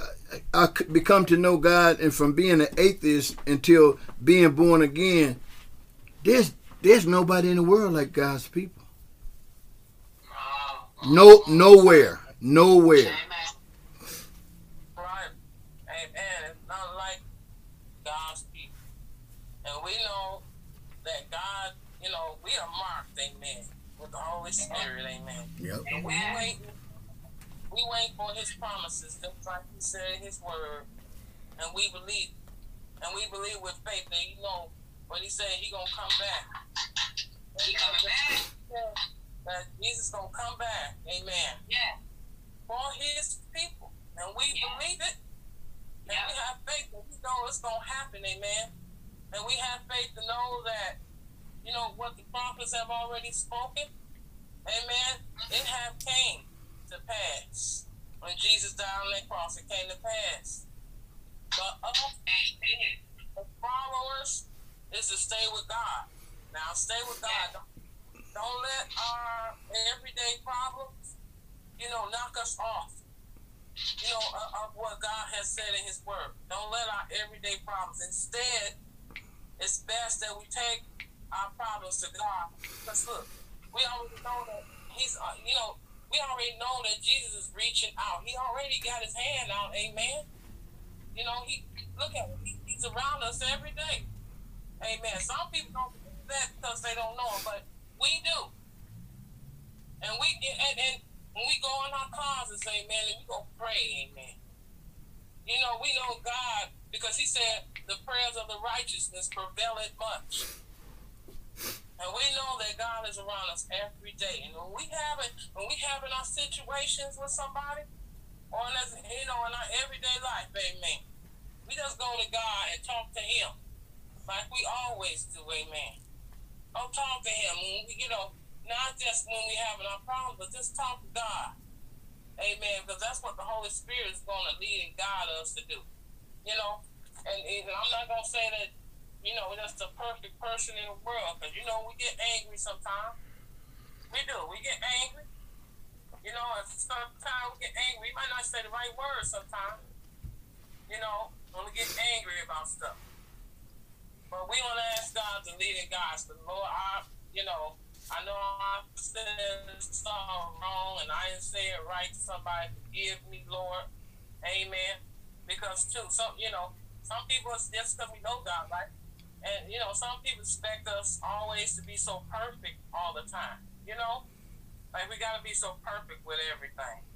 B: I become to know God, and from being an atheist until being born again, there's there's nobody in the world like God's people. No, nowhere, nowhere.
C: Amen.
A: Right. Amen. It's not like God's people. And we know that God, you know, we are marked, amen, with Holy Spirit, amen.
B: Yep.
A: And we wait we wait for his promises, just like he said in his word. And we believe. And we believe with faith that you know when he said he gonna come back.
C: He coming back.
A: That Jesus gonna come back. Amen.
C: Yeah.
A: For his people. And we
C: Yeah.
A: believe it. And
C: Yeah.
A: we have faith that we know it's gonna happen, amen. And we have faith to know that, you know, what the prophets have already spoken, amen, it have came to pass. When Jesus died on that cross, it came to pass. But us
C: Amen.
A: as followers is to stay with God. Now stay with God. Don't, don't let our everyday problems, you know, knock us off. You know, of, of what God has said in His Word. Don't let our everyday problems. Instead, it's best that we take our problems to God. Because look, we already know that He's, uh, you know, we already know that Jesus is reaching out. He already got His hand out. Amen. You know, He look at him. He, he's around us every day. Amen. Some people don't believe that because they don't know him, but we do. And we and, and when we go in our closets, amen, and we go pray, amen. You know, we know God because He said the prayers of the righteousness prevail prevaileth much. And we know that God is around us every day. And when we have it, when we having our situations with somebody, or in, us- you know, in our everyday life, amen. We just go to God and talk to Him like we always do, amen. Oh, talk to Him, you know, not just when we having our problems, but just talk to God. Amen. Because that's what the Holy Spirit is going to lead and guide us to do. You know, and, and I'm not going to say that, you know, that's the perfect person in the world. Because, you know, we get angry sometimes. We do. We get angry. You know, and sometimes we get angry. We might not say the right words sometimes. You know, when we get angry about stuff. But we to ask God to lead and guide us. Lord, I, you know, I know I said something wrong and I didn't say it right to somebody. Forgive me, Lord. Amen. Because too, some you know, some people just because we know God, right? And you know, some people expect us always to be so perfect all the time. You know, like we gotta be so perfect with everything.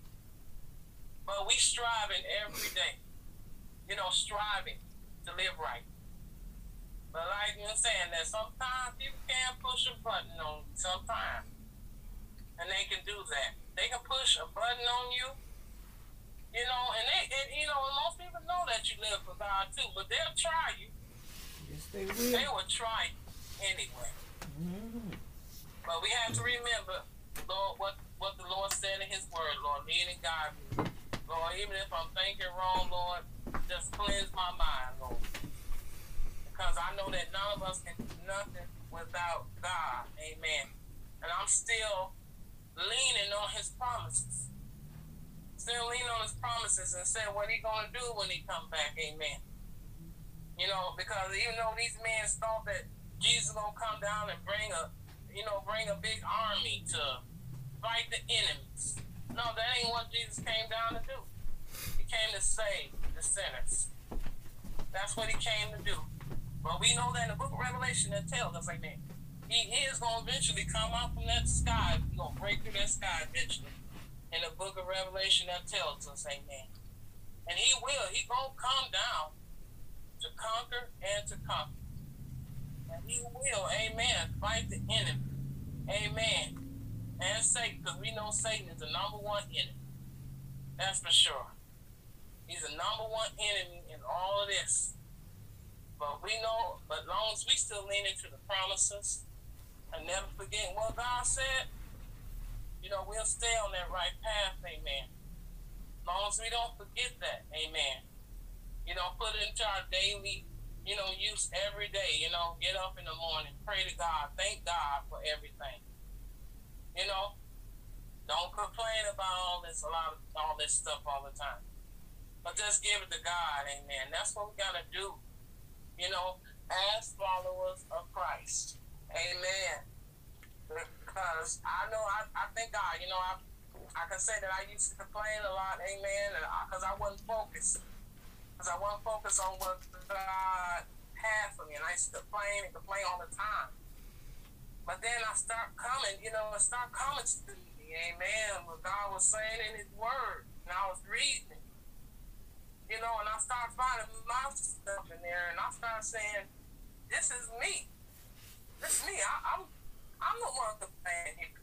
A: But we striving every day. You know, striving to live right. But like you're saying, that sometimes people can push a button on sometimes. And they can do that. They can push a button on you. You know, and they and you know, most people know that you live for God too, but they'll try you.
H: They will.
A: They will try anyway.
H: Mm-hmm.
A: But we have to remember, Lord, what, what the Lord said in his word, Lord, lead and guide me. Lord, even if I'm thinking wrong, Lord, just cleanse my mind, Lord because I know that none of us can do nothing without God. Amen. And I'm still leaning on his promises. Still leaning on his promises and saying what he gonna do when he come back. Amen. You know, because even though these men thought that Jesus gonna come down and bring a you know, bring a big army to fight the enemies. No, that ain't what Jesus came down to do. He came to save the sinners. That's what he came to do. But we know that in the book of Revelation that tells us like that. He is to eventually come out from that sky. He's to break through that sky eventually. In the book of Revelation that tells us, amen. And he will. He to come down to conquer and to conquer. And he will, amen, fight the enemy. Amen. And Satan, because we know Satan is the number one enemy. That's for sure. He's the number one enemy in all of this. But we know, but long as we still lean into the promises and never forget what God said, you know, we'll stay on that right path, amen. Long as we don't forget that, amen. You know, put it into our daily, you know, use every day, you know, get up in the morning, pray to God, thank God for everything. You know, don't complain about all this, a lot of all this stuff all the time. But just give it to God, amen. That's what we gotta do you know, as followers of Christ. Amen. Because I know, I, I thank God, you know, I, I can say that I used to complain a lot, amen, because I, I wasn't focused. Because I wasn't focused on what God had for me. And I used to complain and complain all the time. But then I start coming, you know, I start coming to me, amen, what God was saying in His Word. And I was reading you know, and I start finding my stuff in there, and I start saying, "This is me. This is me. I, am I'm, I'm the one complaining here.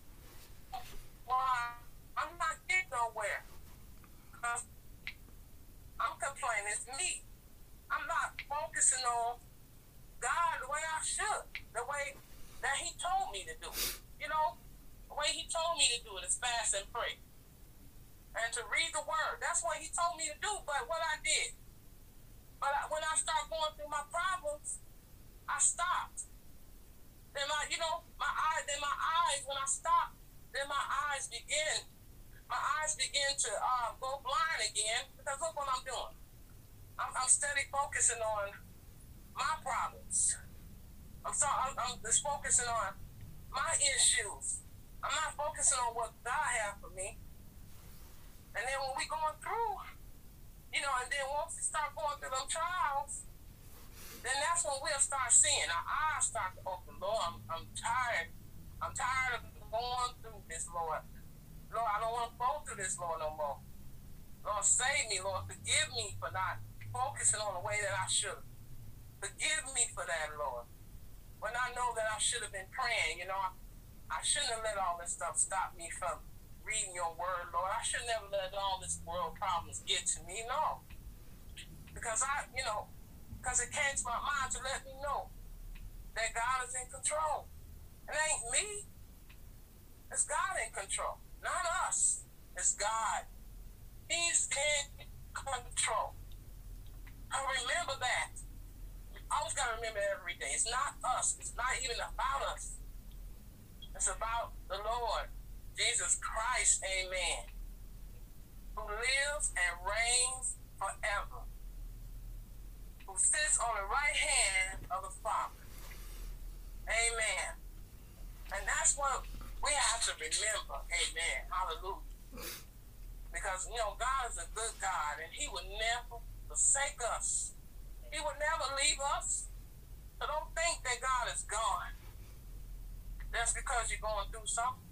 A: Well, I'm not getting nowhere. Cause I'm complaining. It's me. I'm not focusing on God the way I should, the way that He told me to do. it. You know, the way He told me to do it is fast and pray and to read the word. That's what he told me to do, but what I did. But I, when I start going through my problems, I stopped. Then my, you know, my eyes, then my eyes, when I stopped, then my eyes begin, my eyes begin to uh, go blind again because look what I'm doing. I'm, I'm steady focusing on my problems. I'm sorry, I'm, I'm just focusing on my issues. I'm not focusing on what God has for me. And then when we going through, you know, and then once we start going through them trials, then that's when we'll start seeing our eyes start to open. Lord, I'm, I'm tired. I'm tired of going through this, Lord. Lord, I don't want to go through this, Lord, no more. Lord, save me, Lord. Forgive me for not focusing on the way that I should. Forgive me for that, Lord. When I know that I should have been praying, you know, I, I shouldn't have let all this stuff stop me from reading your word, Lord. I should never let all this world problems get to me. No. Because I, you know, because it came to my mind to let me know that God is in control. It ain't me. It's God in control, not us. It's God. He's in control. I remember that. I always gotta remember every day. It's not us. It's not even about us. It's about the Lord, Jesus Christ, amen, who lives and reigns forever, who sits on the right hand of the Father. Amen. And that's what we have to remember. Amen. Hallelujah. Because, you know, God is a good God and He will never forsake us. He will never leave us. So don't think that God is gone. That's because you're going through something.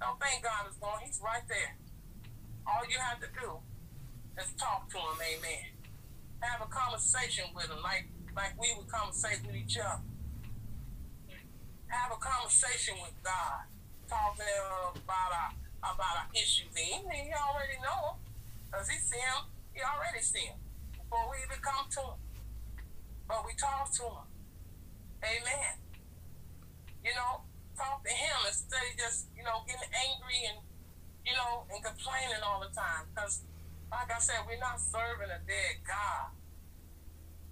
A: Don't think God is gone. He's right there. All you have to do is talk to him, amen. Have a conversation with him like like we would conversate with each other. Have a conversation with God. Talk to him about our about our issues. He, he already know. Because he see him, he already see him before we even come to him. But we talk to him. Amen. You know, talk to him instead of just, you know, getting angry and, you know, and complaining all the time. Because, like I said, we're not serving a dead God.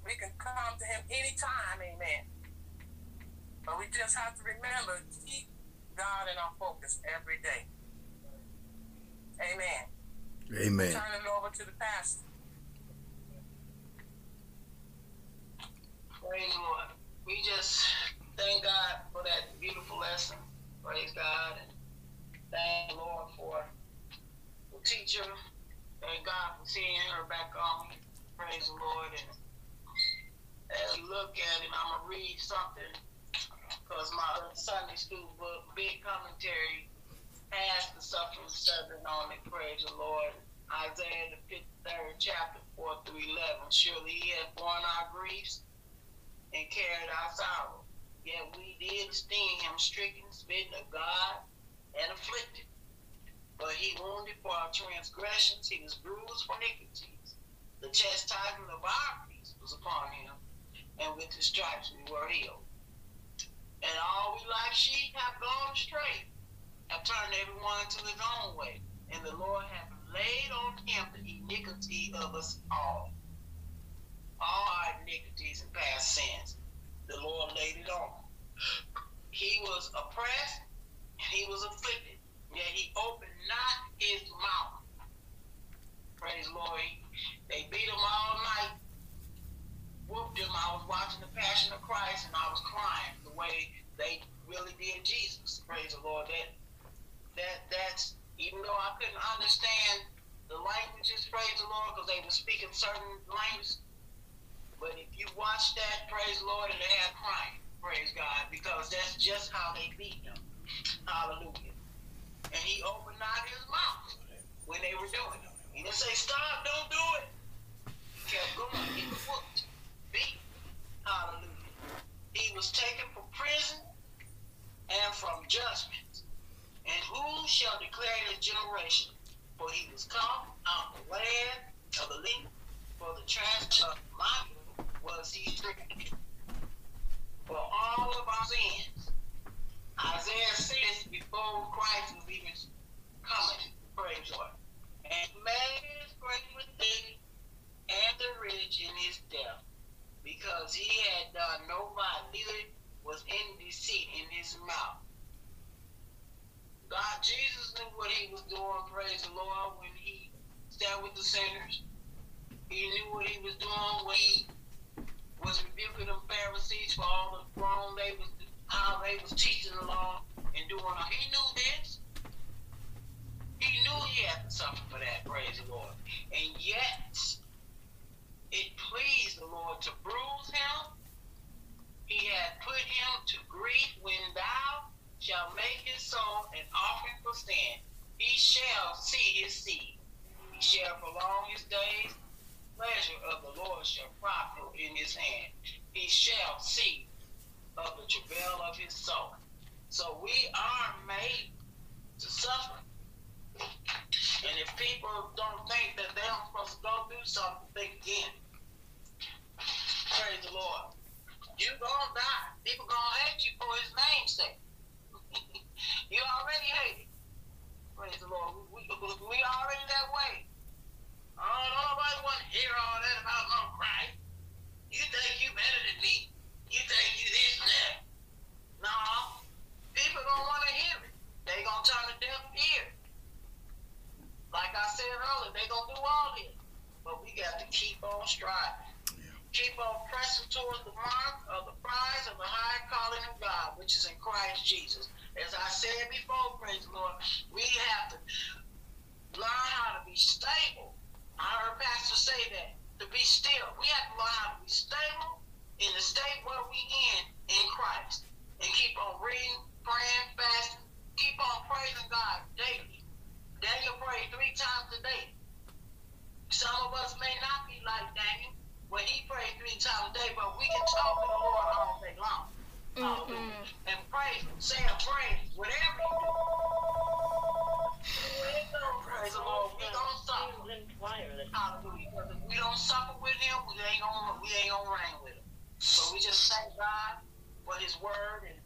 A: We can come to him anytime, amen. But we just have to remember, keep God in our focus every day. Amen.
B: Amen.
A: Turn it over to the pastor.
E: Praise the Lord. We just thank God for that beautiful lesson. Praise God. And thank the Lord for the teacher. Thank God for seeing her back on. Praise the Lord. And as we look at it, I'm going to read something because my Sunday school book, Big Commentary, has the suffering servant on it. Praise the Lord. Isaiah, the 53rd chapter, 4 through 11. Surely he has borne our griefs and carried our sorrow. Yet we did esteem him stricken, smitten of God, and afflicted. But he wounded for our transgressions, he was bruised for iniquities. The chastisement of our peace was upon him, and with his stripes we were healed. And all we like sheep have gone astray, have turned everyone to his own way, and the Lord hath laid on him the iniquity of us all. All our iniquities and past sins, the Lord laid it on. He was oppressed, and he was afflicted, yet he opened not his mouth. Praise the Lord. They beat him all night, whooped. I was watching the Passion of Christ, and I was crying the way they really did Jesus. Praise the Lord. That that that's even though I couldn't understand the languages, praise the Lord, because they were speaking certain languages. But if you watch that, praise the Lord, and they had crying, praise God, because that's just how they beat him. Hallelujah. And he opened not his mouth when they were doing it. He didn't say, stop, don't do it. He kept going. He was whooped, Hallelujah. He was taken from prison and from judgment. And who shall declare his generation? For he was come out of the land of the living, for the transgression of my people was he stricken. For all of our sins. Isaiah says before Christ was even coming, praise Lord. And man is great within and the rich in his death, because he had done no violence, neither was any deceit in his mouth. God, Jesus knew what he was doing, praise the Lord, when he sat with the sinners. He knew what he was doing when he was rebuking the Pharisees for all the wrong they was, how they was teaching the law and doing all. He knew this. He knew he had to suffer for that, praise the Lord. And yet, it pleased the Lord to bruise him. He had put him to grief when thou shall make his soul an offering for sin. He shall see his seed. He shall prolong his days. Pleasure of the Lord shall prosper in his hand. He shall see of the travail of his soul. So we are made to suffer. And if people don't think that they're supposed to go through something, think again. Praise the Lord. You gonna die. People gonna hate you for his name's sake. <laughs> you already hated. Praise the Lord. We, we, we already that way. Oh, nobody want to hear all that about no Christ. You think you better than me. You think you this and that. No. People don't want to hear it. They gonna turn a deaf ear. Like I said earlier, they're gonna do all this. But we got to keep on striving. Keep on pressing towards the mark of the prize of the high calling of God, which is in Christ Jesus. As I said before, praise the Lord, we have to learn how to be stable. I heard Pastor say that. To be still. We have to learn how to be stable in the state where we in in Christ. And keep on reading, praying, fasting, keep on praising God daily. Daniel prayed three times a day. Some of us may not be like Daniel, when he prayed three times a day, but we can talk to the Lord all day long.
D: Mm-hmm.
E: And pray, say a praise, whatever you do. Praise the Lord. We don't suffer. Hallelujah. Because if we don't suffer with him, we ain't gonna we ain't gonna reign with him. So we just thank God for his word and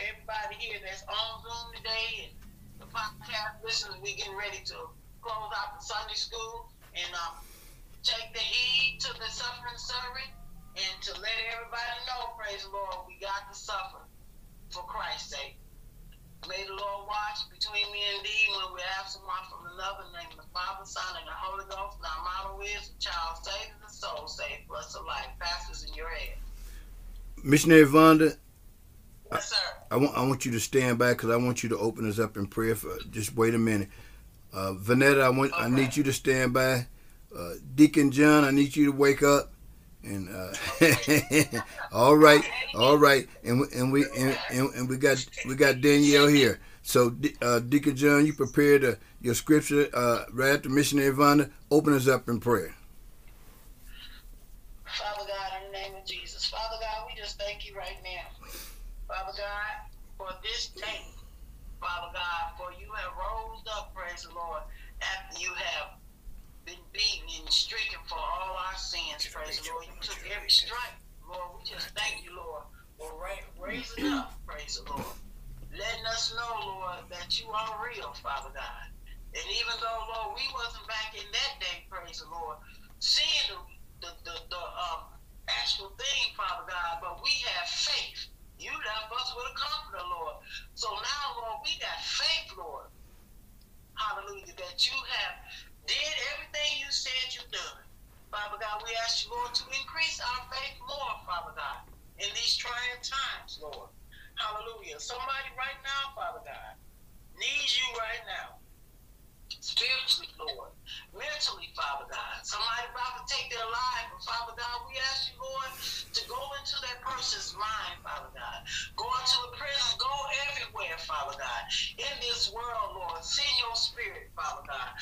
E: everybody here that's on Zoom today and the podcast listeners, we getting ready to close out the Sunday school and um take the heed to the suffering servant and to let everybody know, praise the Lord, we got to suffer for Christ's sake. May the Lord watch between me and thee when we absent one from another. Name of the Father, Son, and the Holy Ghost. And our motto is the child saved and the soul saved, the life. Pastors in your head.
B: Missionary Vonda. I want I want you to stand back because I want you to open us up in prayer. For just wait a minute, uh, Vanetta, I want I need you to stand by. Uh, Deacon John, I need you to wake up. And uh, <laughs> all right, all right, and we, and we and, and, and we got we got Danielle here. So uh, Deacon John, you prepared your scripture uh, right after Missionary Vonda. Open us up in prayer.
E: Father God, in the name of Jesus. Father God, we just thank you right now. Father God, for this day. Father God, for you have rose up, praise the Lord, after you have been beaten and stricken for all our sins, praise the Lord. You took every stripe, Lord. We just thank you, Lord, for ra- raising up, praise the Lord. Letting us know, Lord, that you are real, Father God. And even though, Lord, we wasn't back in that day, praise the Lord, seeing the the, the, the um, actual thing, Father God, but we have faith. You left us with a comforter, Lord. So now, Lord, we got faith, Lord. Hallelujah, that you have did everything you said you've done. Father God, we ask you, Lord, to increase our faith more, Father God, in these trying times, Lord. Hallelujah. Somebody right now, Father God, needs you right now. Spiritually, Lord. Mentally, Father God. Somebody about to take their life, but Father God, we ask you, Lord, to go into that person's mind, Father God. Go into the prison, go everywhere, Father God. In this world, Lord, send your spirit, Father God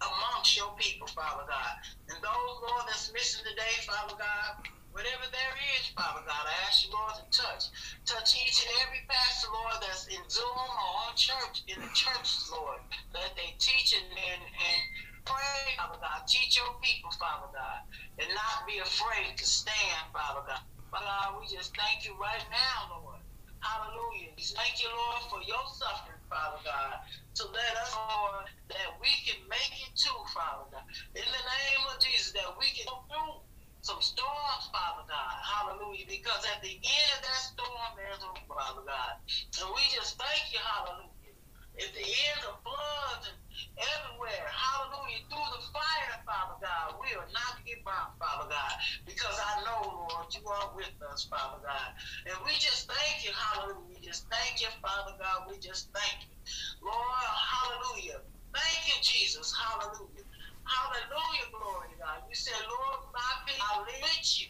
E: amongst your people, Father God. And those, Lord, that's missing today, Father God, whatever there is, Father God, I ask you, Lord, to touch. Touch each and every pastor, Lord, that's in Zoom or on church, in the churches, Lord, Let they teach and, and, and pray, Father God. Teach your people, Father God, and not be afraid to stand, Father God. Father God, we just thank you right now, Lord. Hallelujah. Thank you, Lord, for your suffering, Father God, to let us know that we can make it too, Father God. In the name of Jesus, that we can go through some storms, Father God. Hallelujah. Because at the end of that storm, there's a Father God. And we just thank you, hallelujah. At the end of floods and everywhere, hallelujah, through the fire, Father God, we are not get burnt, Father God, because I know, Lord, you are with us, Father God. And we just thank you, hallelujah. We just thank you, Father God. We just thank you. Lord, hallelujah. Thank you, Jesus, hallelujah. Hallelujah, glory God. You said, Lord, my I live with you.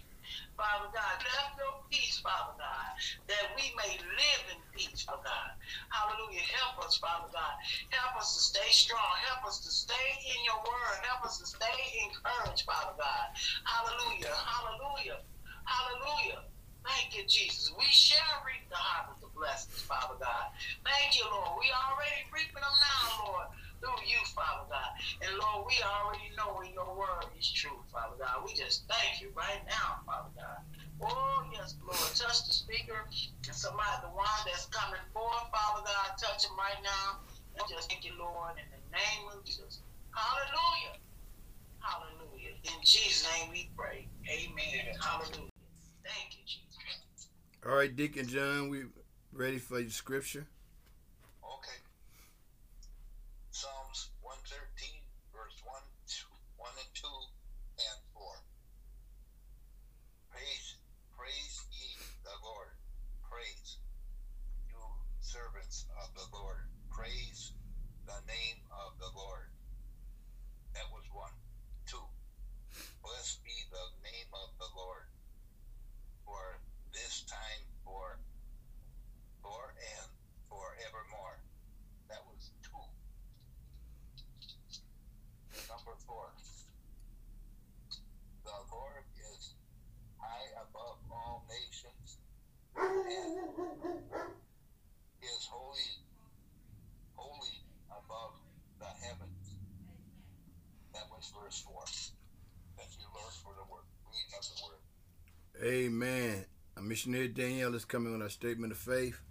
E: Father God, left your peace, Father God, that we may live in peace, Father God. Hallelujah. Help us, Father God. Help us to stay strong. Help us to stay in your word. Help us to stay encouraged, Father God. Hallelujah. Hallelujah. Hallelujah. Thank you, Jesus. We shall reap the harvest of blessings, Father God. Thank you, Lord. We already reaping them now, Lord, through you, Father God. And Lord, we already know when your word is true, Father God. We just thank you right now, Father God. Oh, yes, Lord. Touch the speaker and somebody, the one that's coming forth, Father God, touch him right now. And just thank you, Lord, in the name of Jesus. Hallelujah. Hallelujah. In Jesus' name we pray. Amen. Hallelujah. Thank you, Jesus.
B: All right, Deacon John, we ready for your scripture?
I: Okay. Psalms 113, verse 1, 2, 1 and 2, and 4. Praise, praise ye the Lord. Praise you servants of the Lord. Praise the name of the Lord. That was one. Two. Blessed be the name of the Lord. For this time, for, for and forevermore. That was two. Number four. The Lord is high above all nations and is holy, holy above the heavens. That was verse four. Thank you, Lord, for the word. Reading of the word.
B: Amen. A missionary Danielle is coming with a statement of faith.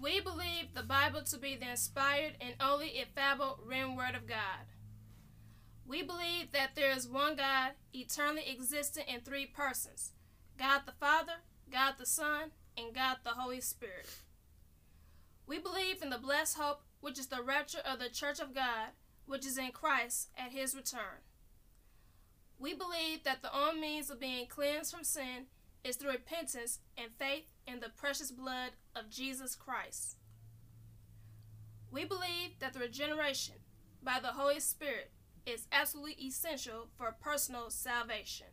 D: We believe the Bible to be the inspired and only infallible written word of God. We believe that there is one God, eternally existent in three persons God the Father, God the Son, and God the Holy Spirit. We believe in the blessed hope, which is the rapture of the church of God, which is in Christ at his return. We believe that the only means of being cleansed from sin is through repentance and faith in the precious blood of Jesus Christ. We believe that the regeneration by the Holy Spirit is absolutely essential for personal salvation.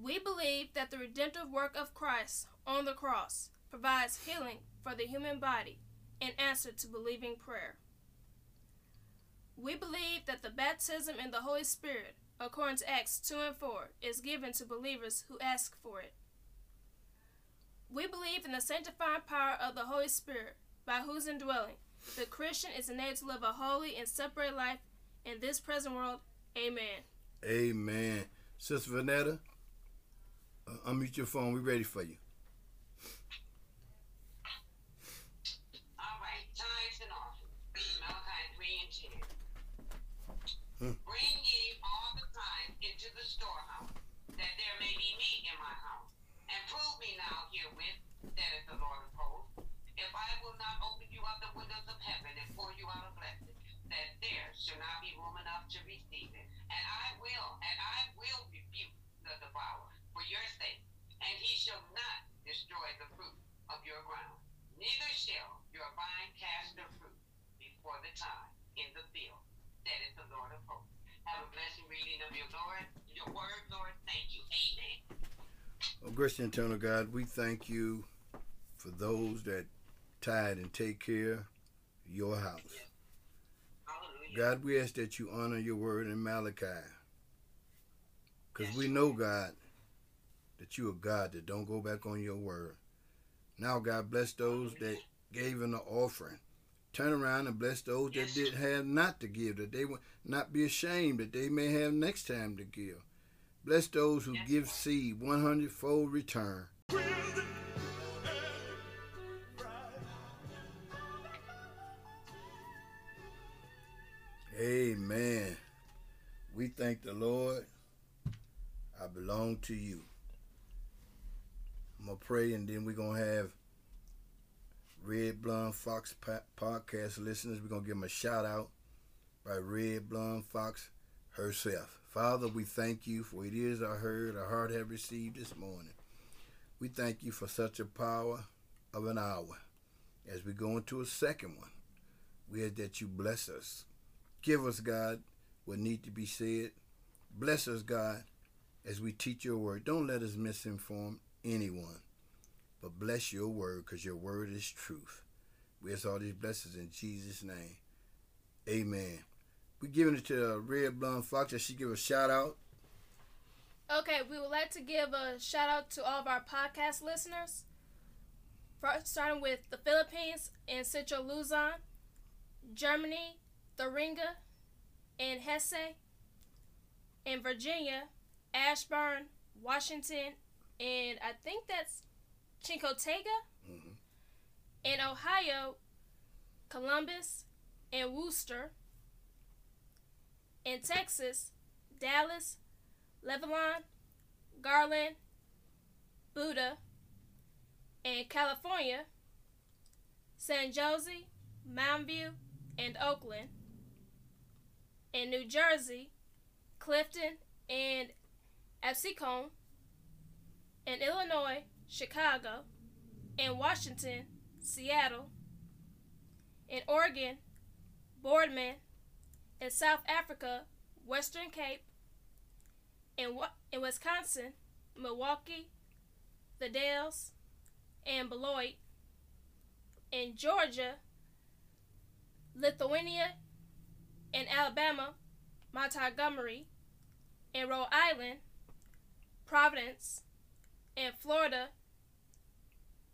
D: We believe that the redemptive work of Christ on the cross provides healing for the human body in answer to believing prayer. We believe that the baptism in the Holy Spirit, according to Acts 2 and 4, is given to believers who ask for it. We believe in the sanctifying power of the Holy Spirit, by whose indwelling the Christian is enabled to live a holy and separate life in this present world. Amen.
B: Amen. Sister Vanetta, uh, unmute your phone. We're ready for you.
C: All right, tithes and offerings. Malachi 3 and 10.
B: Hmm.
C: Bring ye all the tithes into the storehouse, that there may be meat in my house. And prove me now herewith, saith the Lord of hosts, if I will not open you up the windows of heaven and pour you out a blessing, that there shall not be room enough to receive it. And I will, and I will rebuke the devourer for your sake, and he shall not destroy the fruit of your ground. Neither shall your vine cast the fruit before the time in the field, That is the Lord of hosts. Have a blessed reading of your Lord, your word, Lord. Thank you. Amen.
B: Oh, gracious and eternal God, we thank you for those that tithe and take care of your house. God, we ask that you honor your word in Malachi. Because we know, God, that you are God that don't go back on your word. Now, God, bless those that gave in the offering. Turn around and bless those that did have not to give, that they would not be ashamed, that they may have next time to give. Bless those who
C: Yes,
B: give seed 100 fold return. Amen. We thank the Lord. I belong to you. I'm to pray and then we're to have Red Blonde Fox podcast listeners. We're to give them a shout out by Red Blonde Fox herself. Father, we thank you for it is our heard, our heart have received this morning. We thank you for such a power of an hour. As we go into a second one, we ask that you bless us. Give us, God, what need to be said. Bless us, God, as we teach your word. Don't let us misinform anyone, but bless your word because your word is truth. We ask all these blessings in Jesus' name. Amen. We're giving it to Red Blonde Fox as she give a shout out.
D: Okay, we would like to give a shout out to all of our podcast listeners. Starting with the Philippines and Central Luzon, Germany, Thuringia, and Hesse, in Virginia, Ashburn, Washington, and I think that's Chincoteague.
B: Mhm.
D: In Ohio, Columbus and Wooster. In Texas, Dallas, Lebanon, Garland, Buda. In California, San Jose, Mountain View, and Oakland. In New Jersey, Clifton and Absecon. In Illinois, Chicago. In Washington, Seattle. In Oregon, Boardman. In South Africa, Western Cape. In, in Wisconsin, Milwaukee, the Dells, and Beloit. In Georgia, Lithonia, in Alabama, Montgomery, in Rhode Island, Providence, in Florida,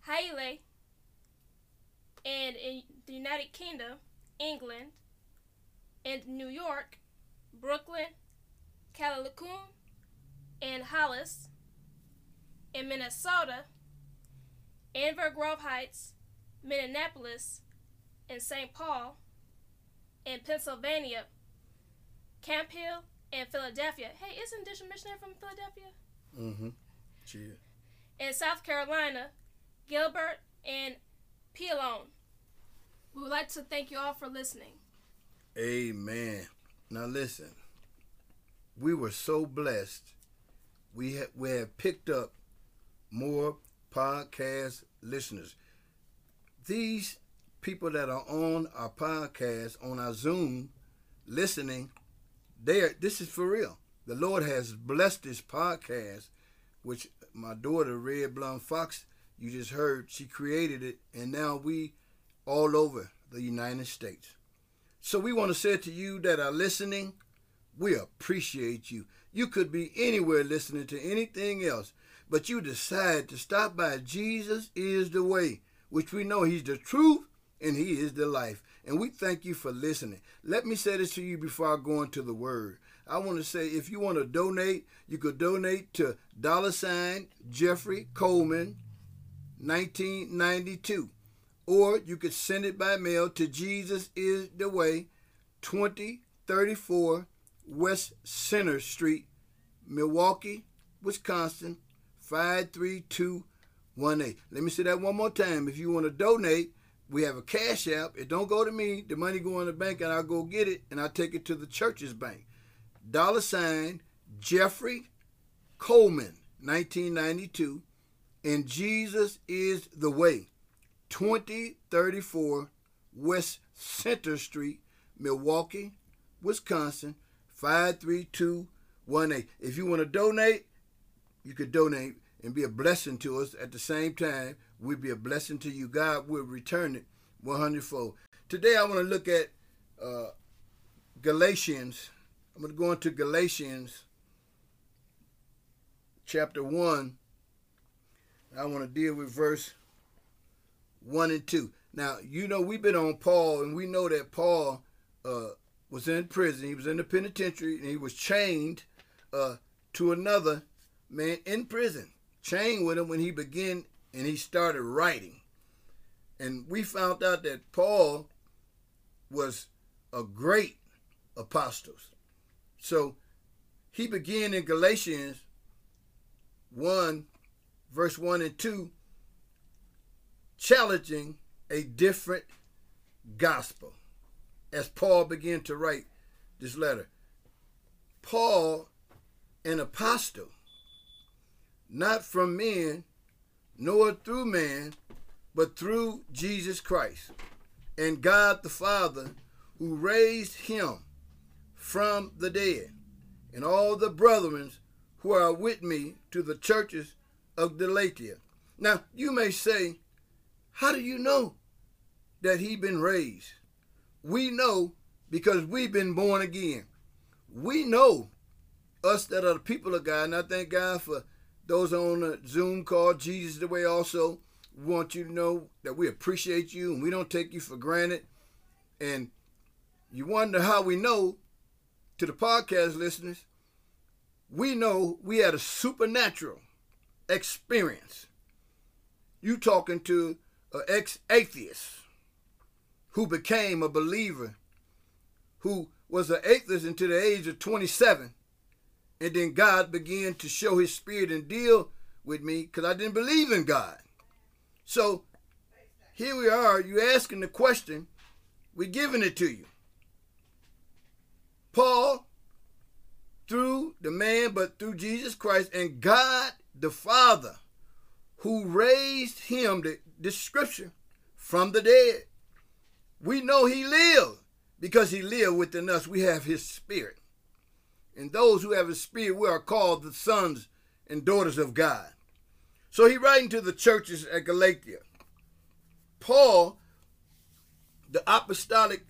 D: Haile, and in the United Kingdom, England, and New York, Brooklyn, Callicoon, and Hollis, in Minnesota, Inver Grove Heights, Minneapolis, and St. Paul, in Pennsylvania, Camp Hill, and Philadelphia. Hey, isn't District Missionary from Philadelphia?
B: Mm-hmm. Cheers.
D: In South Carolina, Gilbert, and Pelion. We would like to thank you all for listening.
B: Amen. Now listen, we were so blessed. We have we have picked up more podcast listeners. These people that are on our podcast on our Zoom listening, they are this is for real. The Lord has blessed this podcast, which my daughter Red Blonde Fox, you just heard, she created it, and now we all over the United States. So we want to say to you that are listening, we appreciate you. You could be anywhere listening to anything else, but you decide to stop by Jesus is the way, which we know he's the truth and he is the life. And we thank you for listening. Let me say this to you before I go into the word. I want to say if you want to donate, you could donate to dollar sign Jeffrey Coleman 1992 or you could send it by mail to Jesus is the Way, 2034 West Center Street, Milwaukee, Wisconsin, 53218. Let me say that one more time. If you want to donate, we have a cash app. It don't go to me. The money go in the bank and I'll go get it and I'll take it to the church's bank. Dollar sign Jeffrey Coleman, 1992. And Jesus is the way. 2034 West Center Street, Milwaukee, Wisconsin, 53218. If you want to donate, you could donate and be a blessing to us at the same time. We'd be a blessing to you. God will return it 100 fold. Today I want to look at uh, Galatians. I'm going to go into Galatians chapter 1. I want to deal with verse 1 and 2. Now, you know, we've been on Paul, and we know that Paul uh, was in prison. He was in the penitentiary, and he was chained uh, to another man in prison, chained with him when he began and he started writing. And we found out that Paul was a great apostle. So he began in Galatians 1, verse 1 and 2, challenging a different gospel as Paul began to write this letter. Paul, an apostle, not from men, nor through man, but through Jesus Christ and God the Father, who raised him from the dead, and all the brethren who are with me to the churches of Galatia. Now, you may say, how do you know that he been raised? We know because we've been born again. We know us that are the people of God, and I thank God for those on the Zoom call, Jesus the way also. Want you to know that we appreciate you and we don't take you for granted. And you wonder how we know to the podcast listeners, we know we had a supernatural experience. You talking to an ex-atheist who became a believer, who was an atheist until the age of 27, and then God began to show His Spirit and deal with me because I didn't believe in God. So here we are. You asking the question, we're giving it to you. Paul, through the man, but through Jesus Christ and God the Father, who raised him, the, this scripture, from the dead. We know he lived because he lived within us. We have his spirit. And those who have his spirit, we are called the sons and daughters of God. So he writing to the churches at Galatia. Paul, the apostolic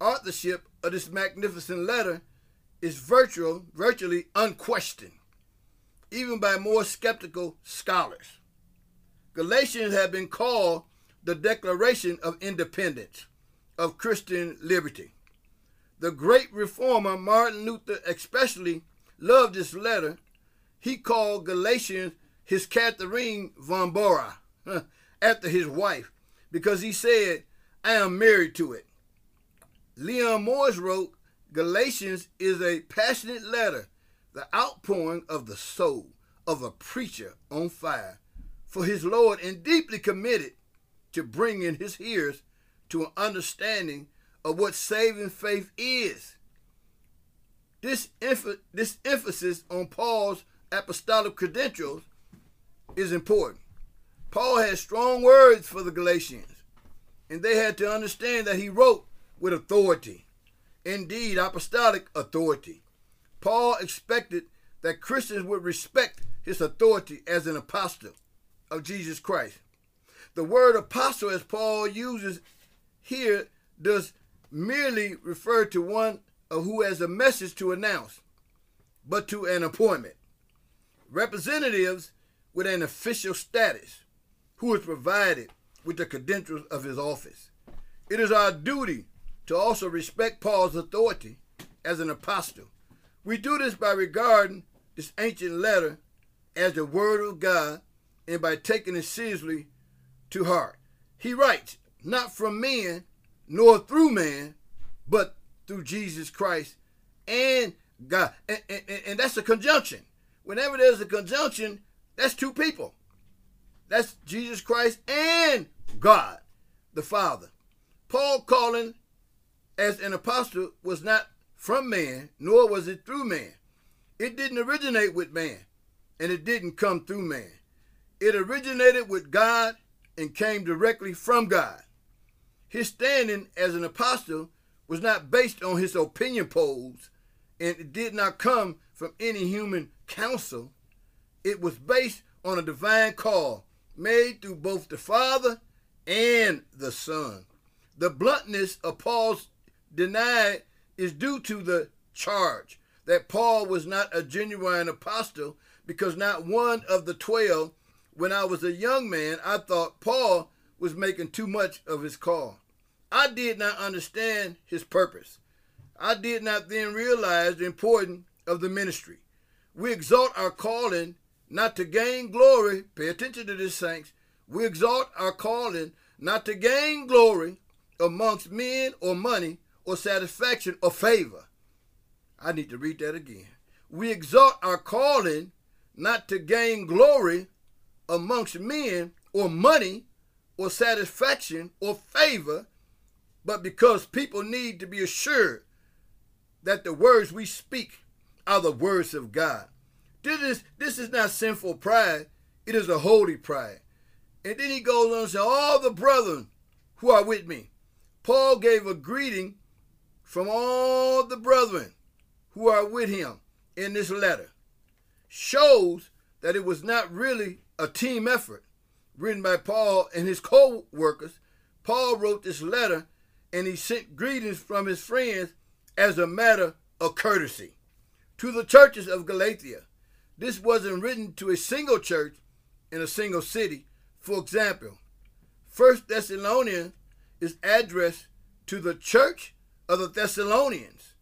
B: authorship of this magnificent letter is virtual, virtually unquestioned, even by more skeptical scholars. Galatians have been called the Declaration of Independence, of Christian liberty. The great reformer Martin Luther especially loved this letter. He called Galatians his Catherine von Bora, after his wife, because he said, I am married to it. Leon Morris wrote, Galatians is a passionate letter, the outpouring of the soul of a preacher on fire for his Lord and deeply committed to bringing his hearers to an understanding of what saving faith is. This, emph- this emphasis on Paul's apostolic credentials is important. Paul had strong words for the Galatians, and they had to understand that he wrote with authority, indeed, apostolic authority. Paul expected that Christians would respect his authority as an apostle of Jesus Christ. The word apostle, as Paul uses here, does merely refer to one who has a message to announce, but to an appointment. Representatives with an official status who is provided with the credentials of his office. It is our duty to also respect Paul's authority as an apostle. We do this by regarding this ancient letter as the Word of God and by taking it seriously to heart. He writes, not from men, nor through man, but through Jesus Christ and God. And, and, and that's a conjunction. Whenever there's a conjunction, that's two people. That's Jesus Christ and God, the Father. Paul calling as an apostle was not from man, nor was it through man. It didn't originate with man, and it didn't come through man. It originated with God and came directly from God. His standing as an apostle was not based on his opinion polls, and it did not come from any human counsel. It was based on a divine call made through both the Father and the Son. The bluntness of Paul's denied is due to the charge that Paul was not a genuine apostle because not one of the twelve, when I was a young man, I thought Paul was making too much of his call. I did not understand his purpose. I did not then realize the importance of the ministry. We exalt our calling not to gain glory. Pay attention to this, saints. We exalt our calling not to gain glory amongst men or money or satisfaction or favor. I need to read that again. We exalt our calling not to gain glory amongst men or money or satisfaction or favor, but because people need to be assured that the words we speak are the words of God. This is this is not sinful pride, it is a holy pride. And then he goes on to say, All the brethren who are with me. Paul gave a greeting from all the brethren who are with him in this letter. Shows that it was not really a team effort written by Paul and his co workers. Paul wrote this letter and he sent greetings from his friends as a matter of courtesy. To the churches of Galatia, this wasn't written to a single church in a single city. For example, First Thessalonians is addressed to the church of the Thessalonians.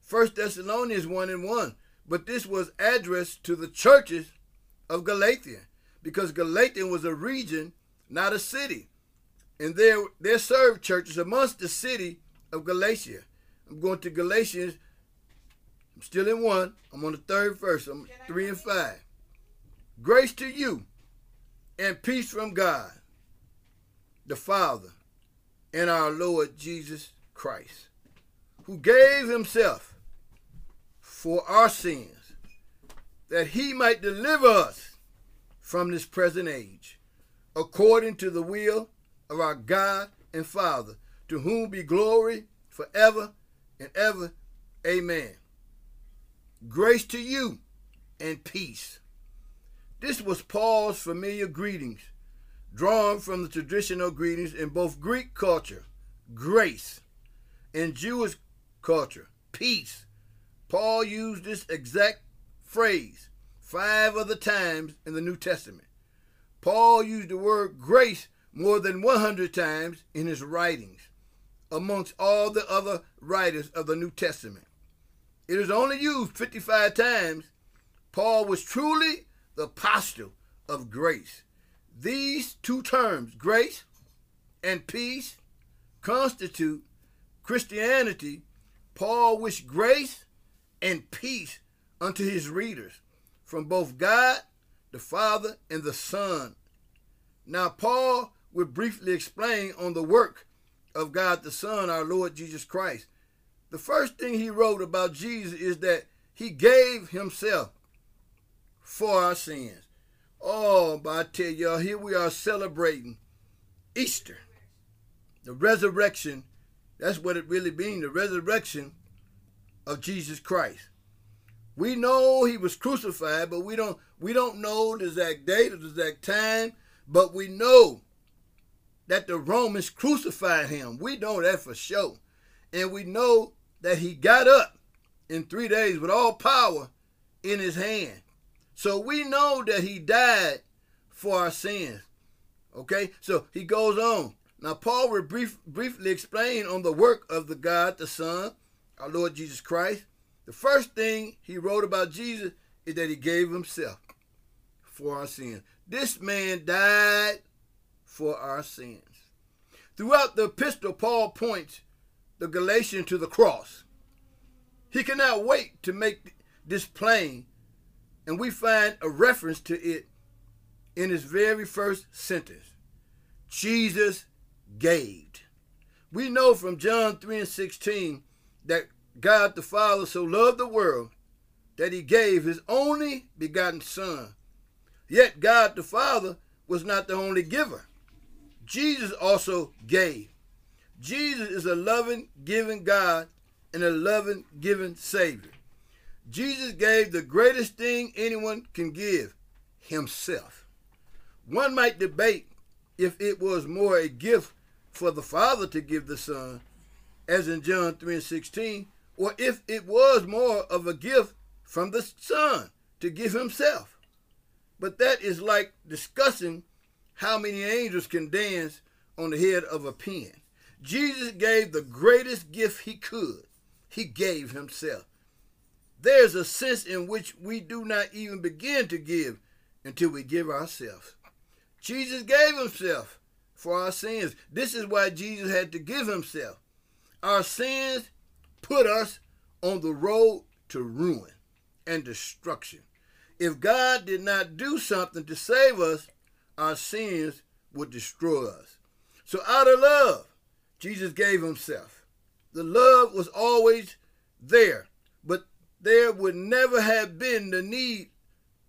B: First Thessalonians 1 and 1. But this was addressed to the churches of Galatia because Galatia was a region, not a city. And there, there served churches amongst the city of Galatia. I'm going to Galatians. I'm still in one. I'm on the third verse. I'm three and five. Grace to you and peace from God, the Father, and our Lord Jesus Christ, who gave himself for our sins, that he might deliver us from this present age, according to the will of our God and Father, to whom be glory forever and ever. Amen. Grace to you and peace. This was Paul's familiar greetings, drawn from the traditional greetings in both Greek culture, grace, and Jewish culture, peace. Paul used this exact phrase five other times in the New Testament. Paul used the word grace more than 100 times in his writings, amongst all the other writers of the New Testament. It is only used 55 times. Paul was truly the apostle of grace. These two terms, grace and peace, constitute Christianity. Paul wished grace and peace unto his readers from both God, the Father, and the Son. Now, Paul will briefly explain on the work of God the Son, our Lord Jesus Christ. The first thing he wrote about Jesus is that he gave himself for our sins. Oh, but I tell y'all, here we are celebrating Easter, the resurrection. That's what it really means, the resurrection of Jesus Christ. We know he was crucified, but we don't we don't know the exact date or the exact time, but we know that the Romans crucified him. We know that for sure. And we know that he got up in three days with all power in his hand. So we know that he died for our sins. Okay? So he goes on. Now, Paul will brief, briefly explain on the work of the God, the Son, our Lord Jesus Christ. The first thing he wrote about Jesus is that he gave himself for our sins. This man died for our sins. Throughout the epistle, Paul points the Galatian to the cross. He cannot wait to make this plain and we find a reference to it in his very first sentence Jesus gave. We know from John 3 and 16 that God the Father so loved the world that he gave his only begotten Son. Yet God the Father was not the only giver. Jesus also gave. Jesus is a loving, giving God and a loving, giving Savior. Jesus gave the greatest thing anyone can give himself. One might debate if it was more a gift for the Father to give the Son, as in John 3 and 16, or if it was more of a gift from the Son to give himself. But that is like discussing how many angels can dance on the head of a pin. Jesus gave the greatest gift he could. He gave himself. There's a sense in which we do not even begin to give until we give ourselves. Jesus gave himself for our sins. This is why Jesus had to give himself. Our sins put us on the road to ruin and destruction. If God did not do something to save us, our sins would destroy us. So, out of love, Jesus gave himself. The love was always there, but there would never have been the need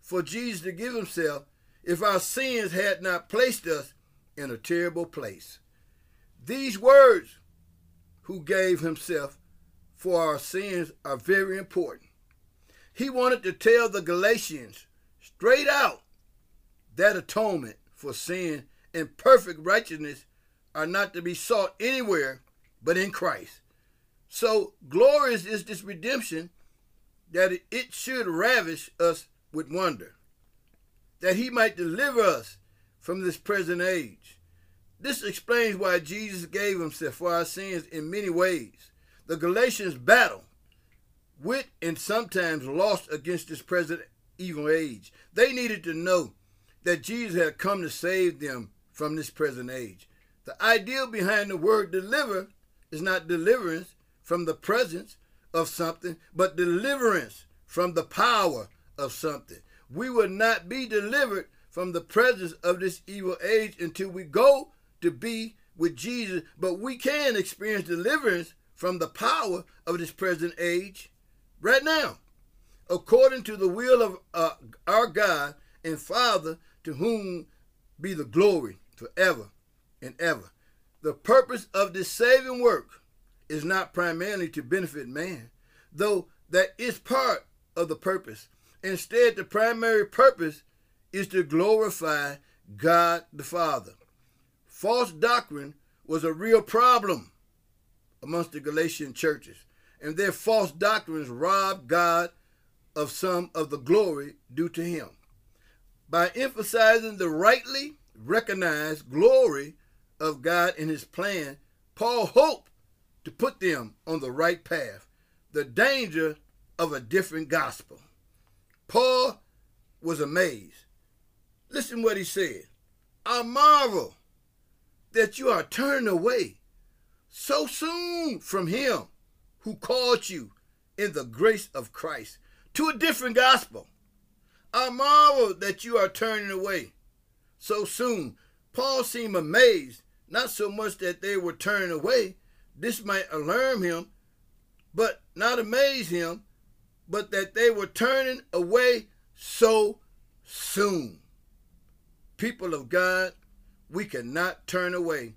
B: for Jesus to give himself if our sins had not placed us in a terrible place. These words, who gave himself for our sins, are very important. He wanted to tell the Galatians straight out that atonement for sin and perfect righteousness are not to be sought anywhere but in Christ. So glorious is this redemption that it should ravish us with wonder, that he might deliver us from this present age. This explains why Jesus gave himself for our sins in many ways. The Galatians battle with and sometimes lost against this present evil age. They needed to know that Jesus had come to save them from this present age. The idea behind the word deliver is not deliverance from the presence of something, but deliverance from the power of something. We will not be delivered from the presence of this evil age until we go to be with Jesus, but we can experience deliverance from the power of this present age right now, according to the will of uh, our God and Father, to whom be the glory forever and ever. The purpose of this saving work is not primarily to benefit man, though that is part of the purpose. Instead, the primary purpose is to glorify God the Father. False doctrine was a real problem amongst the Galatian churches, and their false doctrines robbed God of some of the glory due to him. By emphasizing the rightly recognized glory of God in his plan, Paul hoped to put them on the right path, the danger of a different gospel. Paul was amazed. Listen what he said. I marvel that you are turning away so soon from him who called you in the grace of Christ to a different gospel. I marvel that you are turning away so soon. Paul seemed amazed, not so much that they were turning away, this might alarm him, but not amaze him, but that they were turning away so soon. People of God, we cannot turn away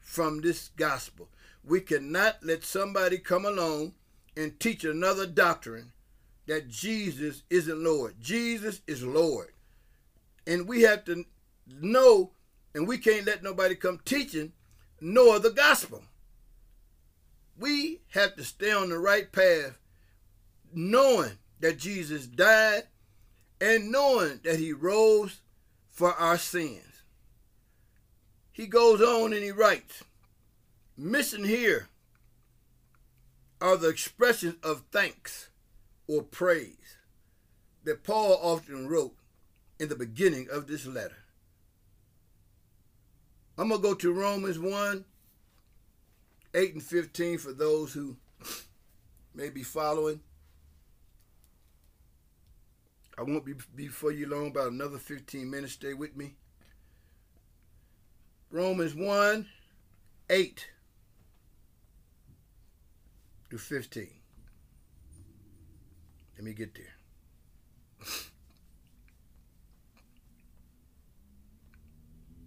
B: from this gospel. We cannot let somebody come along and teach another doctrine that Jesus isn't Lord. Jesus is Lord. And we have to know, and we can't let nobody come teaching no other gospel. We have to stay on the right path, knowing that Jesus died and knowing that he rose for our sins. He goes on and he writes, Missing here are the expressions of thanks or praise that Paul often wrote in the beginning of this letter. I'm going to go to Romans 1 8 and 15 for those who may be following. I won't be before you long, about another 15 minutes. Stay with me. Romans 1 8 to 15. Let me get there. <laughs>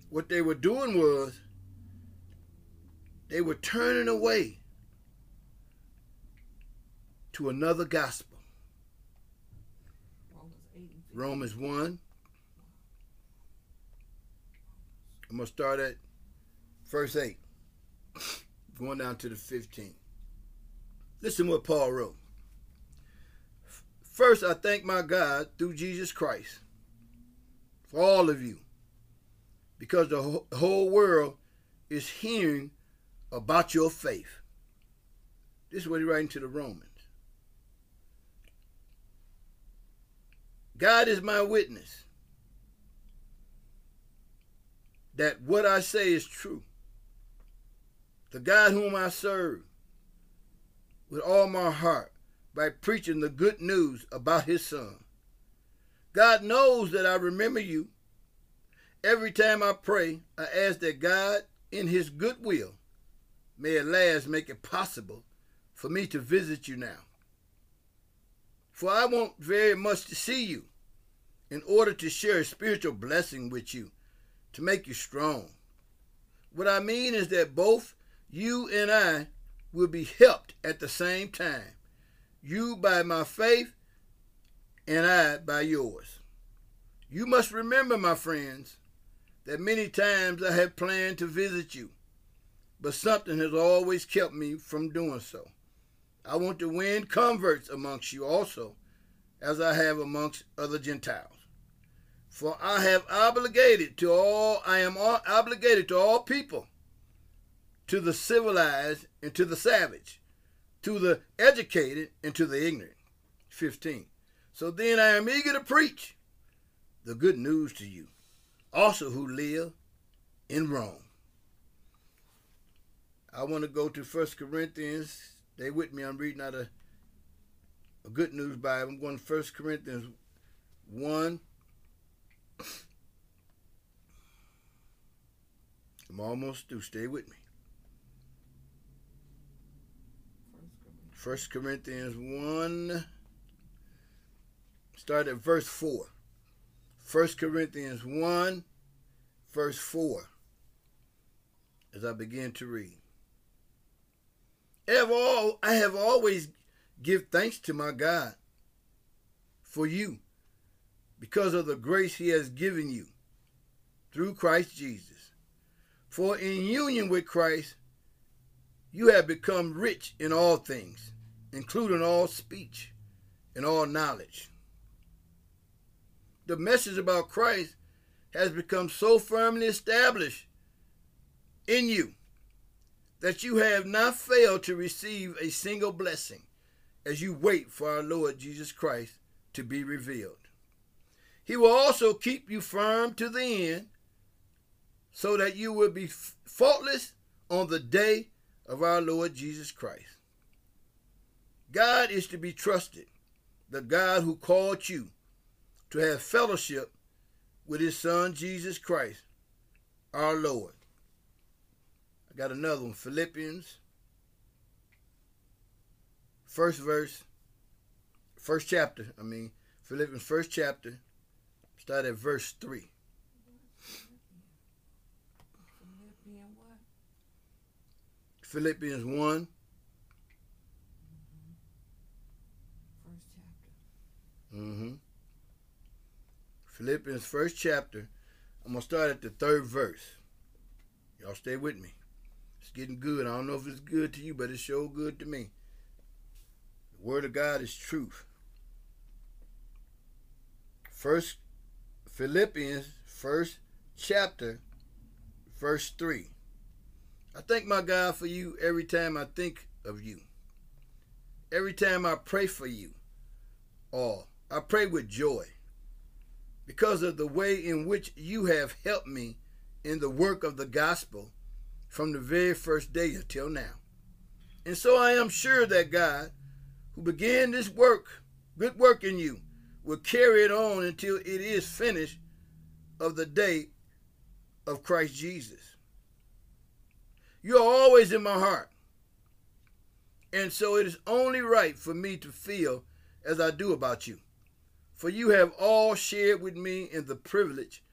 B: what they were doing was they were turning away to another gospel. Romans 1 I'm going to start at verse 8, going down to the 15. Listen what Paul wrote. First, I thank my God through Jesus Christ for all of you, because the whole world is hearing about your faith. This is what he's writing to the Romans. God is my witness that what I say is true. The God whom I serve with all my heart by preaching the good news about his son. God knows that I remember you. Every time I pray, I ask that God, in his good will, may at last make it possible for me to visit you now. For I want very much to see you in order to share a spiritual blessing with you to make you strong. What I mean is that both you and I will be helped at the same time. You by my faith, and I by yours. You must remember, my friends, that many times I have planned to visit you, but something has always kept me from doing so. I want to win converts amongst you also, as I have amongst other Gentiles. For I have obligated to all, I am obligated to all people, to the civilized and to the savage, to the educated and to the ignorant. 15. So then I am eager to preach the good news to you, also who live in Rome. I want to go to First Corinthians. They with me. I'm reading out of a good news Bible. I'm going to First Corinthians 1. I'm almost through. Stay with me. First Corinthians 1. Start at verse 4. First Corinthians 1, verse 4. As I begin to read. Have, all, I have always give thanks to my God for you because of the grace he has given you through Christ Jesus. For in union with Christ, you have become rich in all things, including all speech and all knowledge. The message about Christ has become so firmly established in you that you have not failed to receive a single blessing as you wait for our Lord Jesus Christ to be revealed. He will also keep you firm to the end so that you will be faultless on the day of our Lord Jesus Christ. God is to be trusted, the God who called you to have fellowship with his Son Jesus Christ, our Lord. I got another one Philippians, first verse, first chapter. I mean, Philippians, first chapter, start at verse 3. Philippians 1.
H: First chapter.
B: Mm-hmm. Philippians first chapter. I'm gonna start at the third verse. Y'all stay with me. It's getting good. I don't know if it's good to you, but it's sure good to me. The word of God is truth. First Philippians first chapter, verse three. I thank my God for you every time I think of you. Every time I pray for you. Or I pray with joy because of the way in which you have helped me in the work of the gospel from the very first day until now. And so I am sure that God, who began this work, good work in you, will carry it on until it is finished of the day of Christ Jesus. You are always in my heart. And so it is only right for me to feel as I do about you. For you have all shared with me in the privilege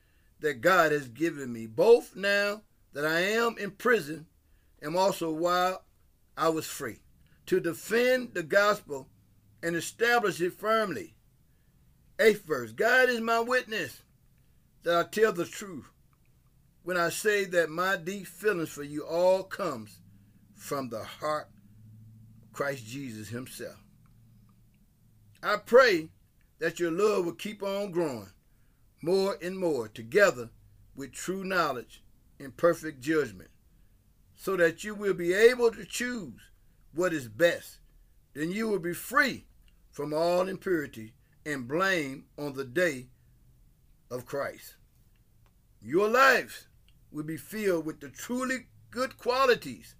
B: that God has given me, both now that I am in prison and also while I was free, to defend the gospel and establish it firmly. Eighth verse God is my witness that I tell the truth when I say that my deep feelings for you all comes from the heart of Christ Jesus himself. I pray that your love will keep on growing more and more together with true knowledge and perfect judgment so that you will be able to choose what is best. Then you will be free from all impurity and blame on the day of Christ. Your lives will be filled with the truly good qualities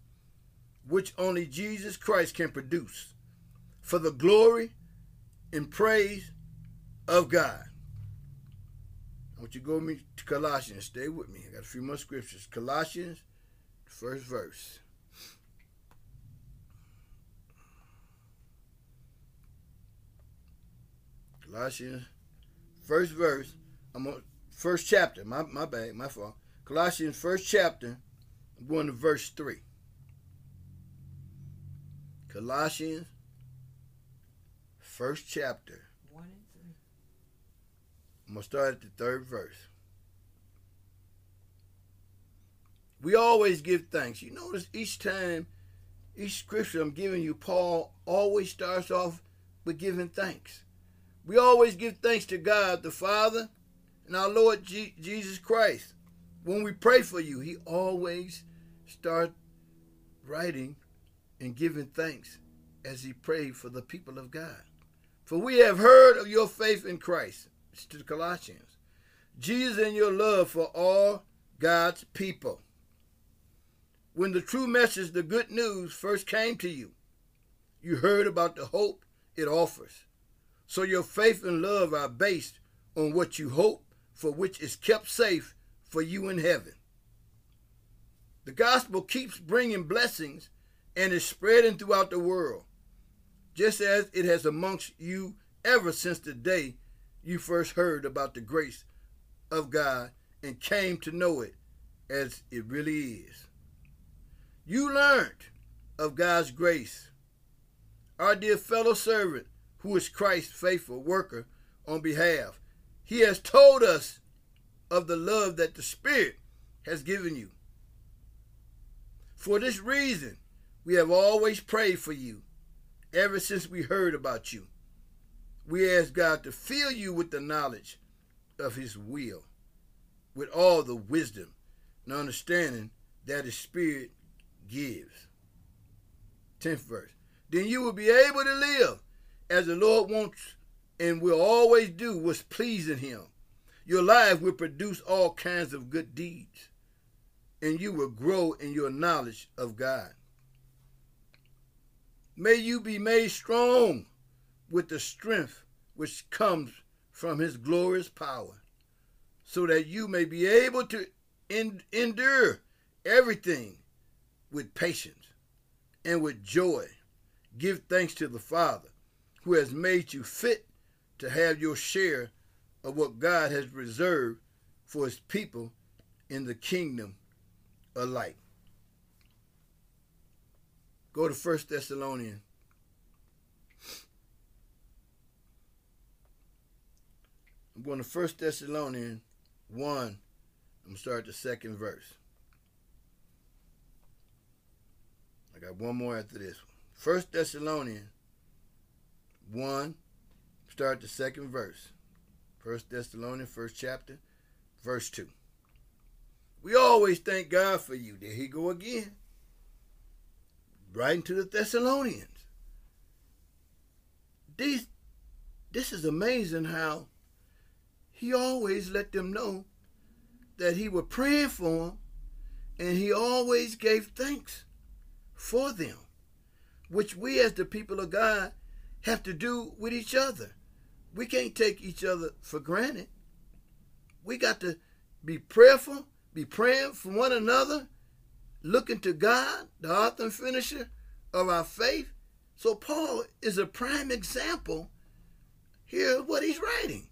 B: which only Jesus Christ can produce for the glory and praise of God. I want you to go with me to Colossians. Stay with me. I got a few more scriptures. Colossians, first verse. Colossians, first verse. I'm on first chapter. My my bad, my fault. Colossians first chapter. I'm going to verse three. Colossians first chapter.
H: One and three.
B: I'm going to start at the third verse. We always give thanks. You notice each time, each scripture I'm giving you, Paul always starts off with giving thanks. We always give thanks to God the Father and our Lord G- Jesus Christ. When we pray for you, he always starts writing and giving thanks as he prayed for the people of God. For we have heard of your faith in Christ, it's to the Colossians, Jesus and your love for all God's people. When the true message, the good news, first came to you, you heard about the hope it offers. So your faith and love are based on what you hope for, which is kept safe for you in heaven. The gospel keeps bringing blessings and is spreading throughout the world, just as it has amongst you ever since the day you first heard about the grace of God and came to know it as it really is. You learned of God's grace. Our dear fellow servant, who is Christ's faithful worker on behalf, he has told us of the love that the Spirit has given you. For this reason, we have always prayed for you ever since we heard about you. We ask God to fill you with the knowledge of His will, with all the wisdom and understanding that His Spirit gives. 10th verse. Then you will be able to live as the Lord wants and will always do what's pleasing Him. Your life will produce all kinds of good deeds, and you will grow in your knowledge of God. May you be made strong with the strength which comes from His glorious power, so that you may be able to endure everything with patience and with joy. Give thanks to the Father who has made you fit to have your share of what God has reserved for his people in the kingdom of light. Go to 1 Thessalonians. I'm going to 1 Thessalonians 1. I'm going to start the second verse. I got one more after this. First Thessalonians 1, start the second verse. First Thessalonians, first chapter, verse 2. We always thank God for you. There he go again. Writing to the Thessalonians. These, this is amazing how he always let them know that he was praying for them and he always gave thanks for them, which we as the people of God have to do with each other. We can't take each other for granted. We got to be prayerful, be praying for one another, looking to God, the author and finisher of our faith. So Paul is a prime example here of what he's writing.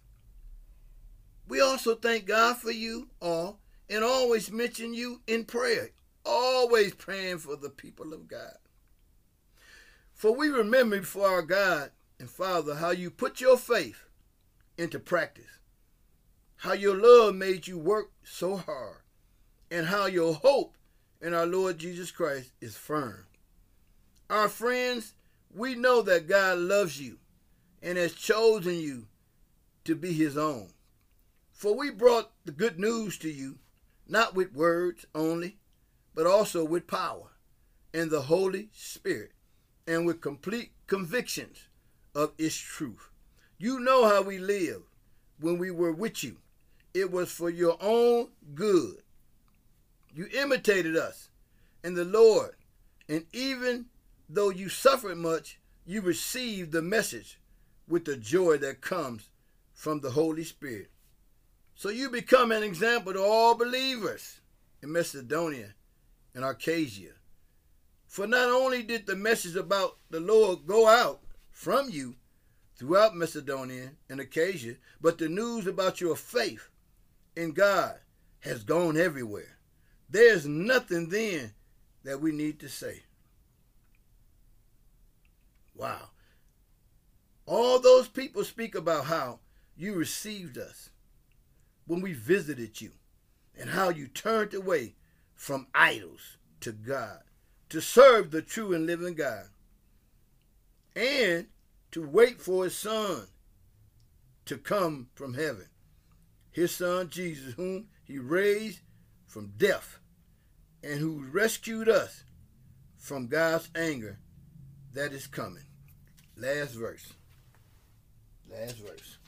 B: We also thank God for you all and always mention you in prayer always praying for the people of God. For we remember before our God and Father how you put your faith into practice, how your love made you work so hard, and how your hope in our Lord Jesus Christ is firm. Our friends, we know that God loves you and has chosen you to be his own. For we brought the good news to you, not with words only, but also with power and the Holy Spirit and with complete convictions of its truth. You know how we lived when we were with you. It was for your own good. You imitated us and the Lord, and even though you suffered much, you received the message with the joy that comes from the Holy Spirit. So you become an example to all believers in Macedonia and Achaia. For not only did the message about the Lord go out from you throughout Macedonia and Achaia, but the news about your faith in God has gone everywhere. There's nothing then that we need to say. Wow. All those people speak about how you received us when we visited you and how you turned away from idols to God, to serve the true and living God, and to wait for his son to come from heaven. His son Jesus, whom he raised from death and who rescued us from God's anger that is coming. Last verse. Last verse.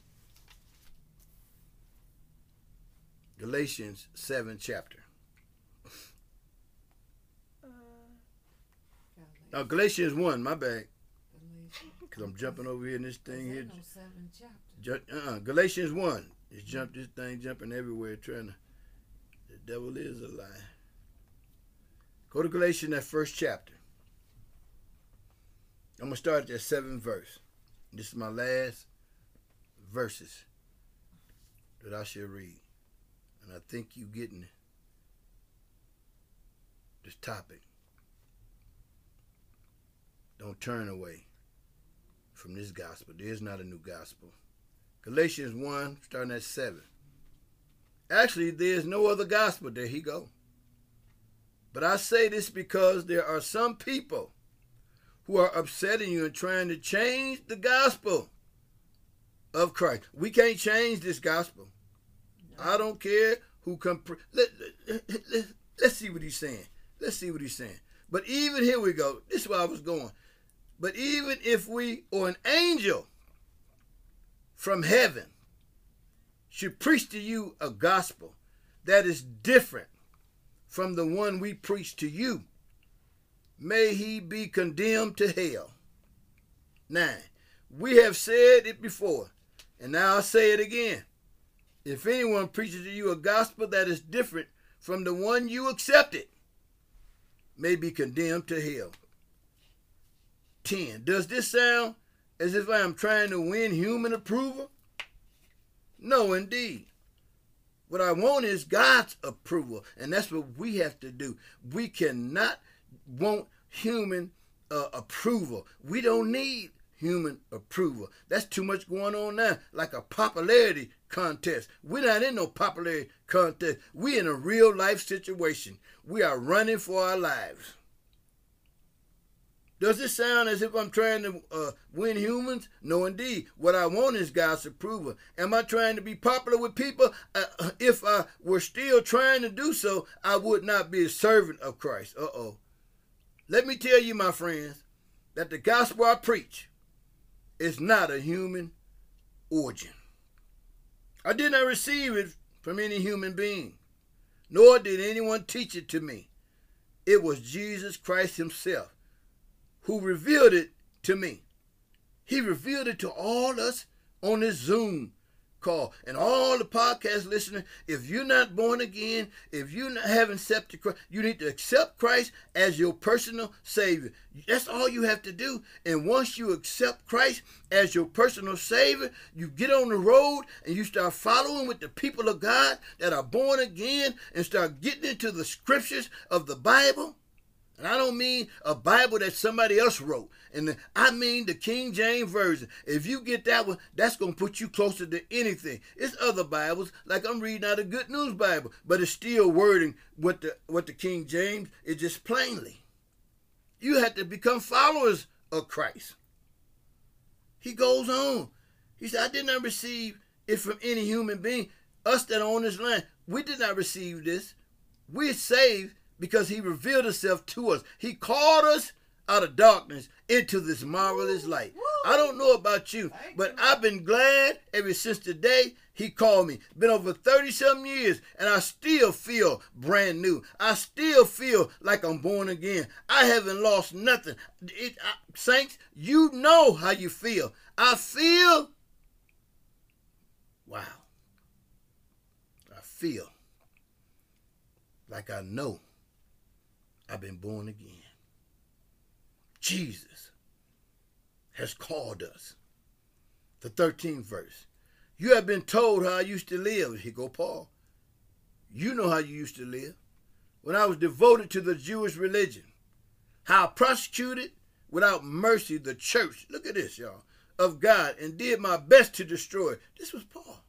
B: Galatians 7 chapter.
D: Uh,
B: Now, Galatians 1, my bad. Because I'm jumping over here in this thing here.
H: no seven chapters.
B: Ju- uh-uh. Galatians 1. It's jump this thing jumping everywhere trying to. The devil is a lie. Go to Galatians, that first chapter. I'm going to start at that seventh verse. This is my last verses that I shall read. And I think you getting this topic. Don't turn away from this gospel. There is not a new gospel. Galatians 1, starting at 7. Actually, there's no other gospel. There he go. But I say this because there are some people who are upsetting you and trying to change the gospel of Christ. We can't change this gospel. I don't care who come. Let, let, let, let's see what he's saying. Let's see what he's saying. But even here we go. This is where I was going. But even if we or an angel from heaven should preach to you a gospel that is different from the one we preach to you, may he be condemned to hell. Nine. We have said it before, and now I'll say it again. If anyone preaches to you a gospel that is different from the one you accepted, may be condemned to hell. 10. Does this sound as if I am trying to win human approval? No, indeed. What I want is God's approval, and that's what we have to do. We cannot want human uh, approval. We don't need human approval. That's too much going on now, like a popularity contest. We're not in no popularity contest. We're in a real life situation. We are running for our lives. Does it sound as if I'm trying to uh, win humans? No, indeed. What I want is God's approval. Am I trying to be popular with people? Uh, if I were still trying to do so, I would not be a servant of Christ. Uh oh. Let me tell you, my friends, that the gospel I preach is not a human origin. I did not receive it from any human being, nor did anyone teach it to me. It was Jesus Christ Himself who revealed it to me. He revealed it to all us on this Zoom call and all the podcast listeners. If you're not born again, if you haven't accepted Christ, you need to accept Christ as your personal Savior. That's all you have to do. And once you accept Christ as your personal Savior, you get on the road and you start following with the people of God that are born again and start getting into the scriptures of the Bible. And I don't mean a Bible that somebody else wrote. And I mean the King James Version. If you get that one, that's going to put you closer to anything. It's other Bibles, like I'm reading out a Good News Bible, but it's still wording what the, what the King James is just plainly. You have to become followers of Christ. He goes on. He said, I did not receive it from any human being. Us that on this land, we did not receive this. We're saved because he revealed himself to us. He called us out of darkness into this marvelous light. I don't know about you, but I've been glad ever since the day he called me. Been over 30 some years, and I still feel brand new. I still feel like I'm born again. I haven't lost nothing. It, I, saints, you know how you feel. I feel, wow, I feel like I know I've been born again. Jesus has called us. The 13th verse. You have been told how I used to live. Here go Paul. You know how you used to live. When I was devoted to the Jewish religion. How I prosecuted without mercy the church. Look at this, y'all. Of God and did my best to destroy. This was Paul.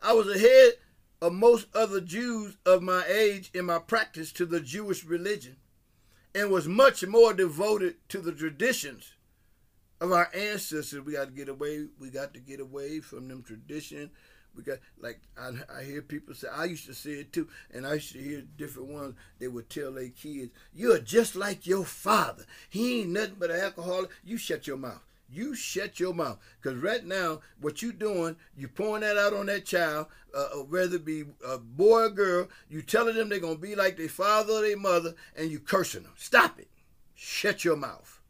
B: I was ahead of most other Jews of my age in my practice to the Jewish religion and was much more devoted to the traditions of our ancestors. We got to get away. We got to get away from them traditions. We got like I, I hear people say. I used to say it too, and I used to hear different ones. They would tell their kids, "You're just like your father. He ain't nothing but an alcoholic." You shut your mouth. You shut your mouth. Because right now, what you doing, you pouring that out on that child, uh, uh, whether it be a boy or girl, you telling them they're going to be like their father or their mother, and you cursing them. Stop it. Shut your mouth.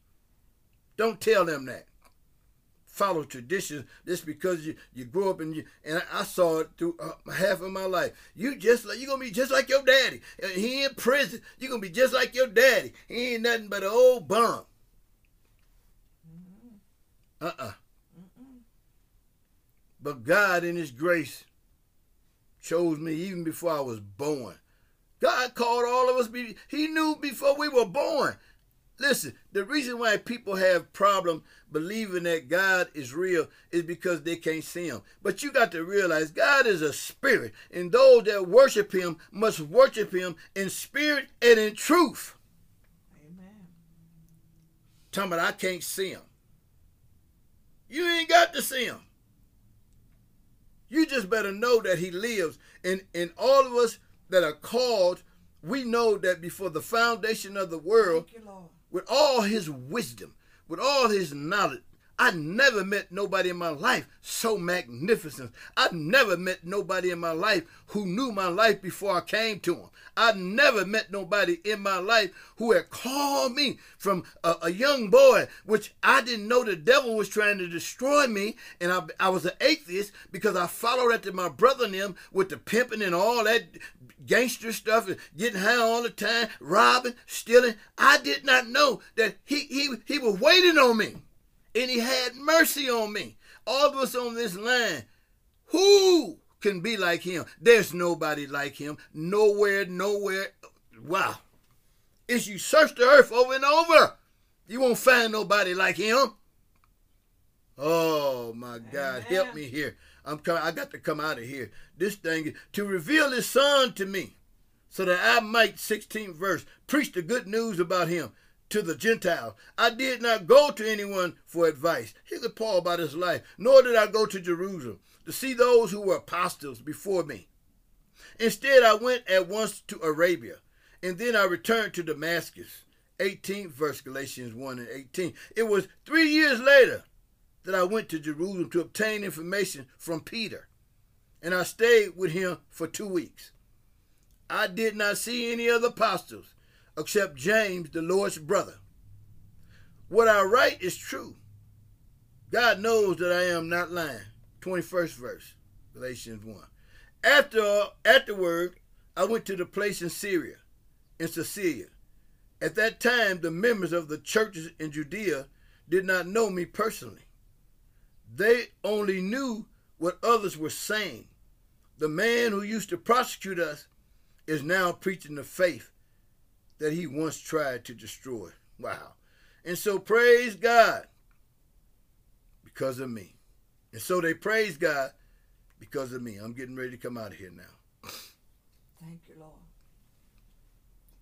B: Don't tell them that. Follow traditions just because you, you grew up and you and I, saw it through uh, half of my life. You just like you gonna be just like your daddy. Uh, He in prison. You're gonna be just like your daddy. He ain't nothing but an old bum. Uh-uh. But God in his grace chose me even before I was born. God called all of us be he knew before we were born. Listen, the reason why people have problem believing that God is real is because they can't see him. But you got to realize God is a spirit, and those that worship him must worship him in spirit and in truth.
H: Amen.
B: Talking about I can't see him. You ain't got to see him. You just better know that he lives. And, and all of us that are called, we know that before the foundation of the world,
H: you,
B: with all his wisdom, with all his knowledge, I never met nobody in my life so magnificent. I never met nobody in my life who knew my life before I came to him. I never met nobody in my life who had called me from a, a young boy, which I didn't know the devil was trying to destroy me. And I, I was an atheist because I followed after my brother and them with the pimping and all that gangster stuff and getting high all the time, robbing, stealing. I did not know that he, he, he was waiting on me and he had mercy on me. All of us on this line, who can be like him? There's nobody like him. Nowhere, nowhere. Wow. If you search the earth over and over, you won't find nobody like him. Oh my God, help me here. I'm coming. I got to come out of here. This thing to reveal his son to me, so that I might, 16th verse, preach the good news about him to the Gentiles. I did not go to anyone for advice. Here's a Paul about his life. Nor did I go to Jerusalem to see those who were apostles before me. Instead, I went at once to Arabia, and then I returned to Damascus. 18th verse, Galatians 1 and 18. It was three years later that I went to Jerusalem to obtain information from Peter, and I stayed with him for two weeks. I did not see any other apostles except James, the Lord's brother. What I write is true. God knows that I am not lying. 21st verse, Galatians 1. After afterward, I went to the place in Syria, in Cilicia. At that time, the members of the churches in Judea did not know me personally. They only knew what others were saying. The man who used to prosecute us is now preaching the faith that he once tried to destroy. Wow. And so praise God because of me. And so they praise God because of me. I'm getting ready to come out of here now.
H: Thank you, Lord.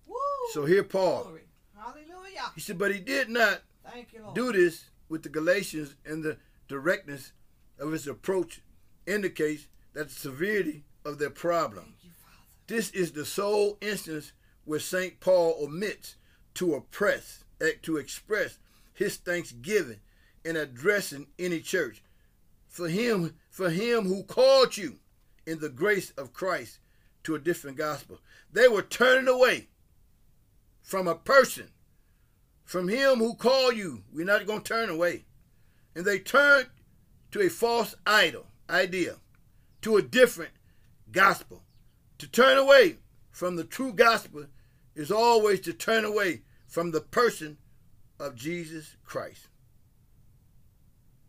H: Woo!
B: So here Paul.
H: Glory. Hallelujah.
B: He said, but he did not
H: Thank you, Lord.
B: do this with the Galatians and the directness of his approach indicates that the severity of their problem.
H: Thank you, Father.
B: This is the sole instance where St. Paul omits to oppress, eh, to express his thanksgiving in addressing any church. For him, for him who called you in the grace of Christ to a different gospel. They were turning away from a person, from him who called you. We're not going to turn away. And they turned to a false idol idea, to a different gospel. To turn away from the true gospel is always to turn away from the person of Jesus Christ.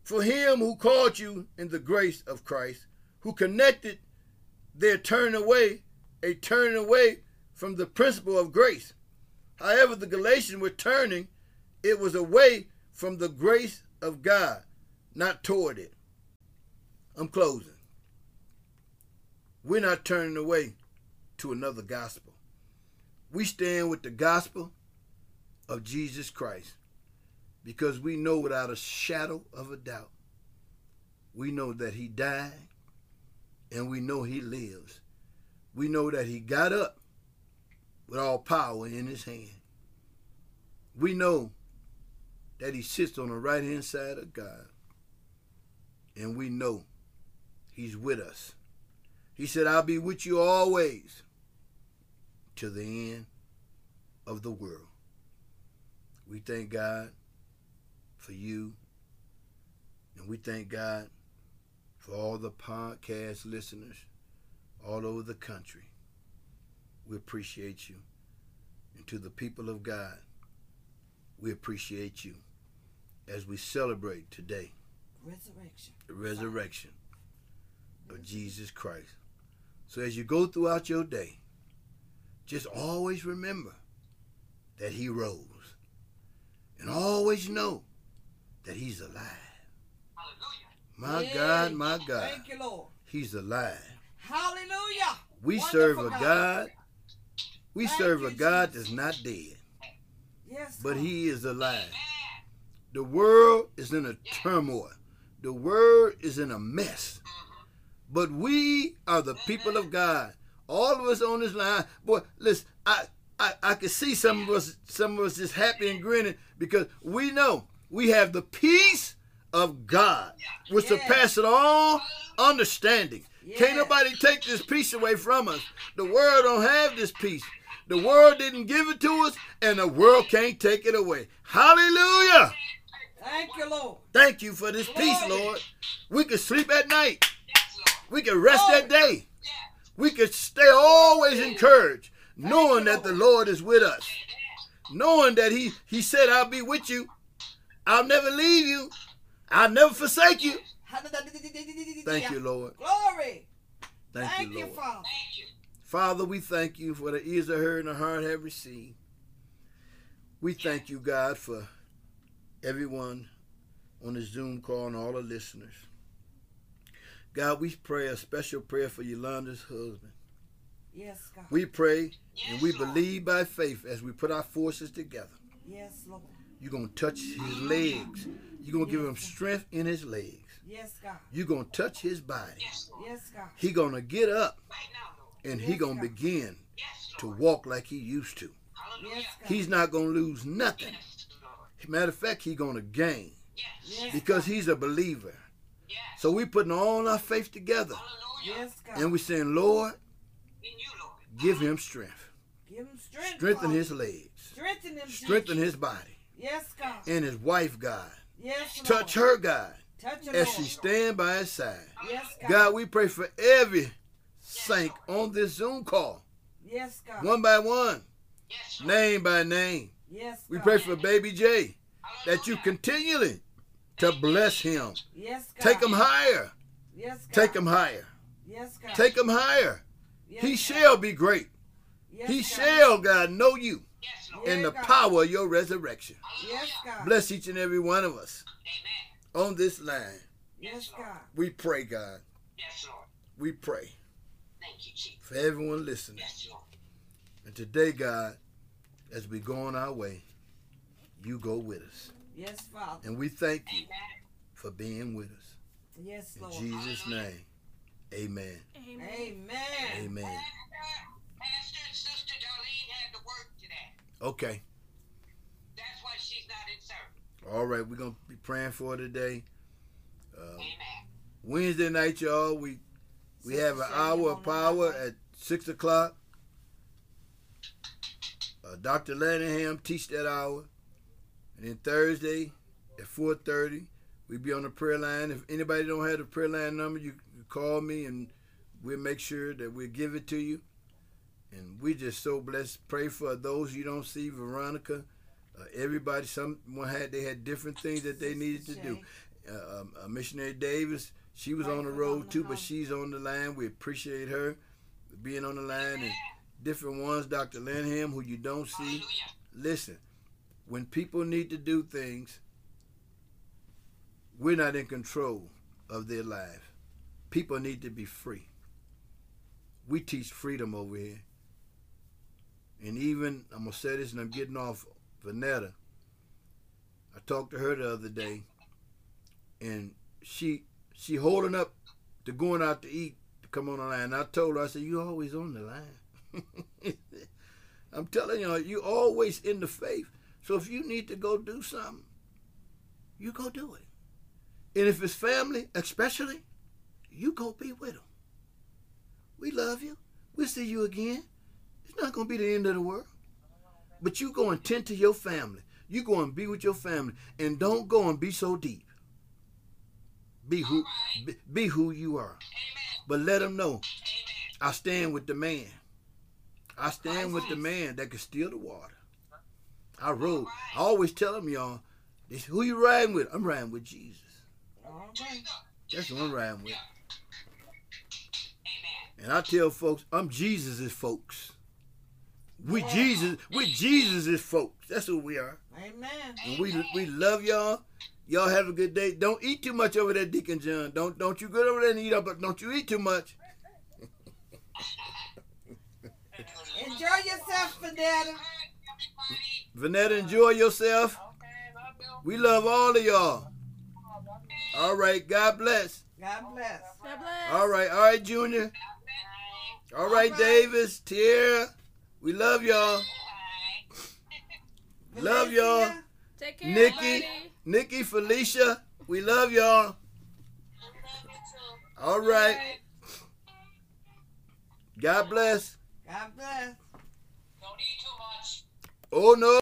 B: For him who called you in the grace of Christ, who connected their turn away, a turn away from the principle of grace. However, the Galatians were turning, it was away from the grace of God, not toward it. I'm closing. We're not turning away to another gospel. We stand with the gospel of Jesus Christ because we know without a shadow of a doubt, we know that he died and we know he lives. We know that he got up with all power in his hand. We know that he sits on the right hand side of God. And we know he's with us. He said, I'll be with you always to the end of the world. We thank God for you. And we thank God for all the podcast listeners all over the country. We appreciate you. And to the people of God, we appreciate you as we celebrate today
H: Resurrection.
B: the resurrection of Jesus Christ. So as you go throughout your day, just always remember that he rose. And always know that he's alive. Hallelujah.
H: My.
B: God, my God.
H: Thank you, Lord.
B: He's alive.
H: Hallelujah.
B: We
H: Wonderful
B: serve a God. We
H: Thank
B: serve
H: you,
B: a God
H: Jesus.
B: that's not dead,
H: Yes.
B: but
H: God.
B: he is alive. The world is in a turmoil. The world is in a mess. Mm-hmm. But we are the people of God. All of us on this line, boy, listen, I I, I can see some of us some of us just happy and grinning because we know we have the peace of God, which
H: Yes.
B: surpasses all understanding. Can't nobody take this peace away from us. The world don't have this peace. The world didn't give it to us, and the world can't take it away. Hallelujah!
H: Thank you, Lord.
B: Thank you for this peace, Lord. We can sleep at night. We can rest
H: Glory.
B: that day. We can stay always encouraged, knowing that the Lord is with us. Knowing that He He said, I'll be with you. I'll never leave you. I'll never forsake you. Thank you, Lord.
H: Glory.
B: Thank,
H: Thank
B: you,
H: you,
B: Lord.
H: Father.
B: Father, we thank you for the ears have heard and the heart have received. We thank you, God, for everyone on the Zoom call and all the listeners. God, we pray a special prayer for Yolanda's husband.
H: Yes, God.
B: We pray and we believe by faith as we put our forces together.
H: Yes, Lord.
B: You're going to touch his legs. You're going to give him strength in his legs.
H: Yes, God.
B: You're going to touch his body.
H: Yes, God.
B: He going to get up and he
H: Yes,
B: going to
H: God.
B: begin to walk like he used to.
H: Yes,
B: He's not going to lose nothing. Matter of fact, he's going to gain
H: yes,
B: because he's a believer. So we putting all our faith together
H: Yes, God.
B: and we saying, Lord, give him strength.
H: Give him strength.
B: Strengthen
H: Father.
B: his legs.
H: Strengthen him.
B: Strengthen
H: Jesus.
B: his body.
H: Yes, God.
B: And his wife, God.
H: Yes, Lord.
B: Touch her, God,
H: Touch him,
B: as
H: Lord.
B: she stand by his side.
H: Yes, God.
B: God, we pray for every saint on this Zoom call,
H: Yes, God.
B: one by one, Yes, name by name.
H: Yes, God.
B: We pray for baby J, that you continually to bless him.
H: Yes, God.
B: Take him higher.
H: Yes, God.
B: Take him higher.
H: Yes, God.
B: Take him higher.
H: Yes,
B: He
H: God.
B: shall be great.
H: Yes,
B: He
H: God.
B: shall, God, know you in the
H: God.
B: power of your resurrection.
H: Yes, God.
B: Bless each and every one of us on this line.
H: Yes, God.
B: We pray, God. We pray thank you for everyone listening. And today, God, as we go on our way, you go with us.
H: Yes, Father.
B: And we thank you for being with us.
H: Yes, Lord.
B: In Jesus' name, amen.
D: Amen.
H: Amen.
B: Amen.
C: Pastor and Sister Darlene had to work today.
B: Okay.
C: That's why she's not in service.
B: All right. We're going to be praying for her today. Uh,
C: Amen.
B: Wednesday night, y'all, we we
H: Sister
B: have an hour of power
H: highway.
B: at 6 o'clock. Uh, Dr. Lanningham teach that hour. And then Thursday at 4.30, we be on the prayer line. If anybody don't have the prayer line number, you call me and we'll make sure that we'll give it to you. And we just so blessed. Pray for those you don't see, Veronica. Uh, everybody, someone had they had different things that they needed to do. Uh, um, uh, missionary Davis, she was on the road too, but she's on the line. We appreciate her being on the line and different ones. Dr. Lanham, who you don't see. Listen, when people need to do things, we're not in control of their life. People need to be free. We teach freedom over here. And even, I'm going to say this and I'm getting off Vanetta. I talked to her the other day and she she holding up to going out to eat to come on the line. I told her, I said, you always on the line. <laughs> I'm telling you, you always in the faith. So if you need to go do something, you go do it. And if it's family, especially, you go be with them. We love you. We'll see you again. It's not going to be the end of the world. But you go and tend to your family. You go and be with your family. And don't go and be so deep. Be who, be, be who you are. But let them know, I stand with the man. I stand with the man that can steal the water. I rode. I always tell them, y'all, this, who you riding with? I'm riding with Jesus.
H: All right.
B: That's who I'm riding with.
C: Amen.
B: And I tell folks, I'm Jesus' folks. We Jesus, we Jesus' folks. That's who we are.
H: Amen.
B: And we we love y'all. Y'all have a good day. Don't eat too much over there, Deacon John. Don't don't you go over there and eat up, but don't you eat too much. <laughs>
H: Enjoy yourself, Vanetta. <laughs>
B: Vanetta, enjoy yourself.
F: Okay, love you.
B: We love all of y'all. All right, God bless.
H: God bless.
D: God bless.
B: All right, all right, Junior. All right,
H: All right.
B: Davis, Tierra. We love y'all. Love y'all.
H: Valencia,
D: Take care,
B: Nikki. Nikki, Felicia, we love y'all. All right. God bless.
H: God bless.
E: Don't eat too much.
B: Oh no.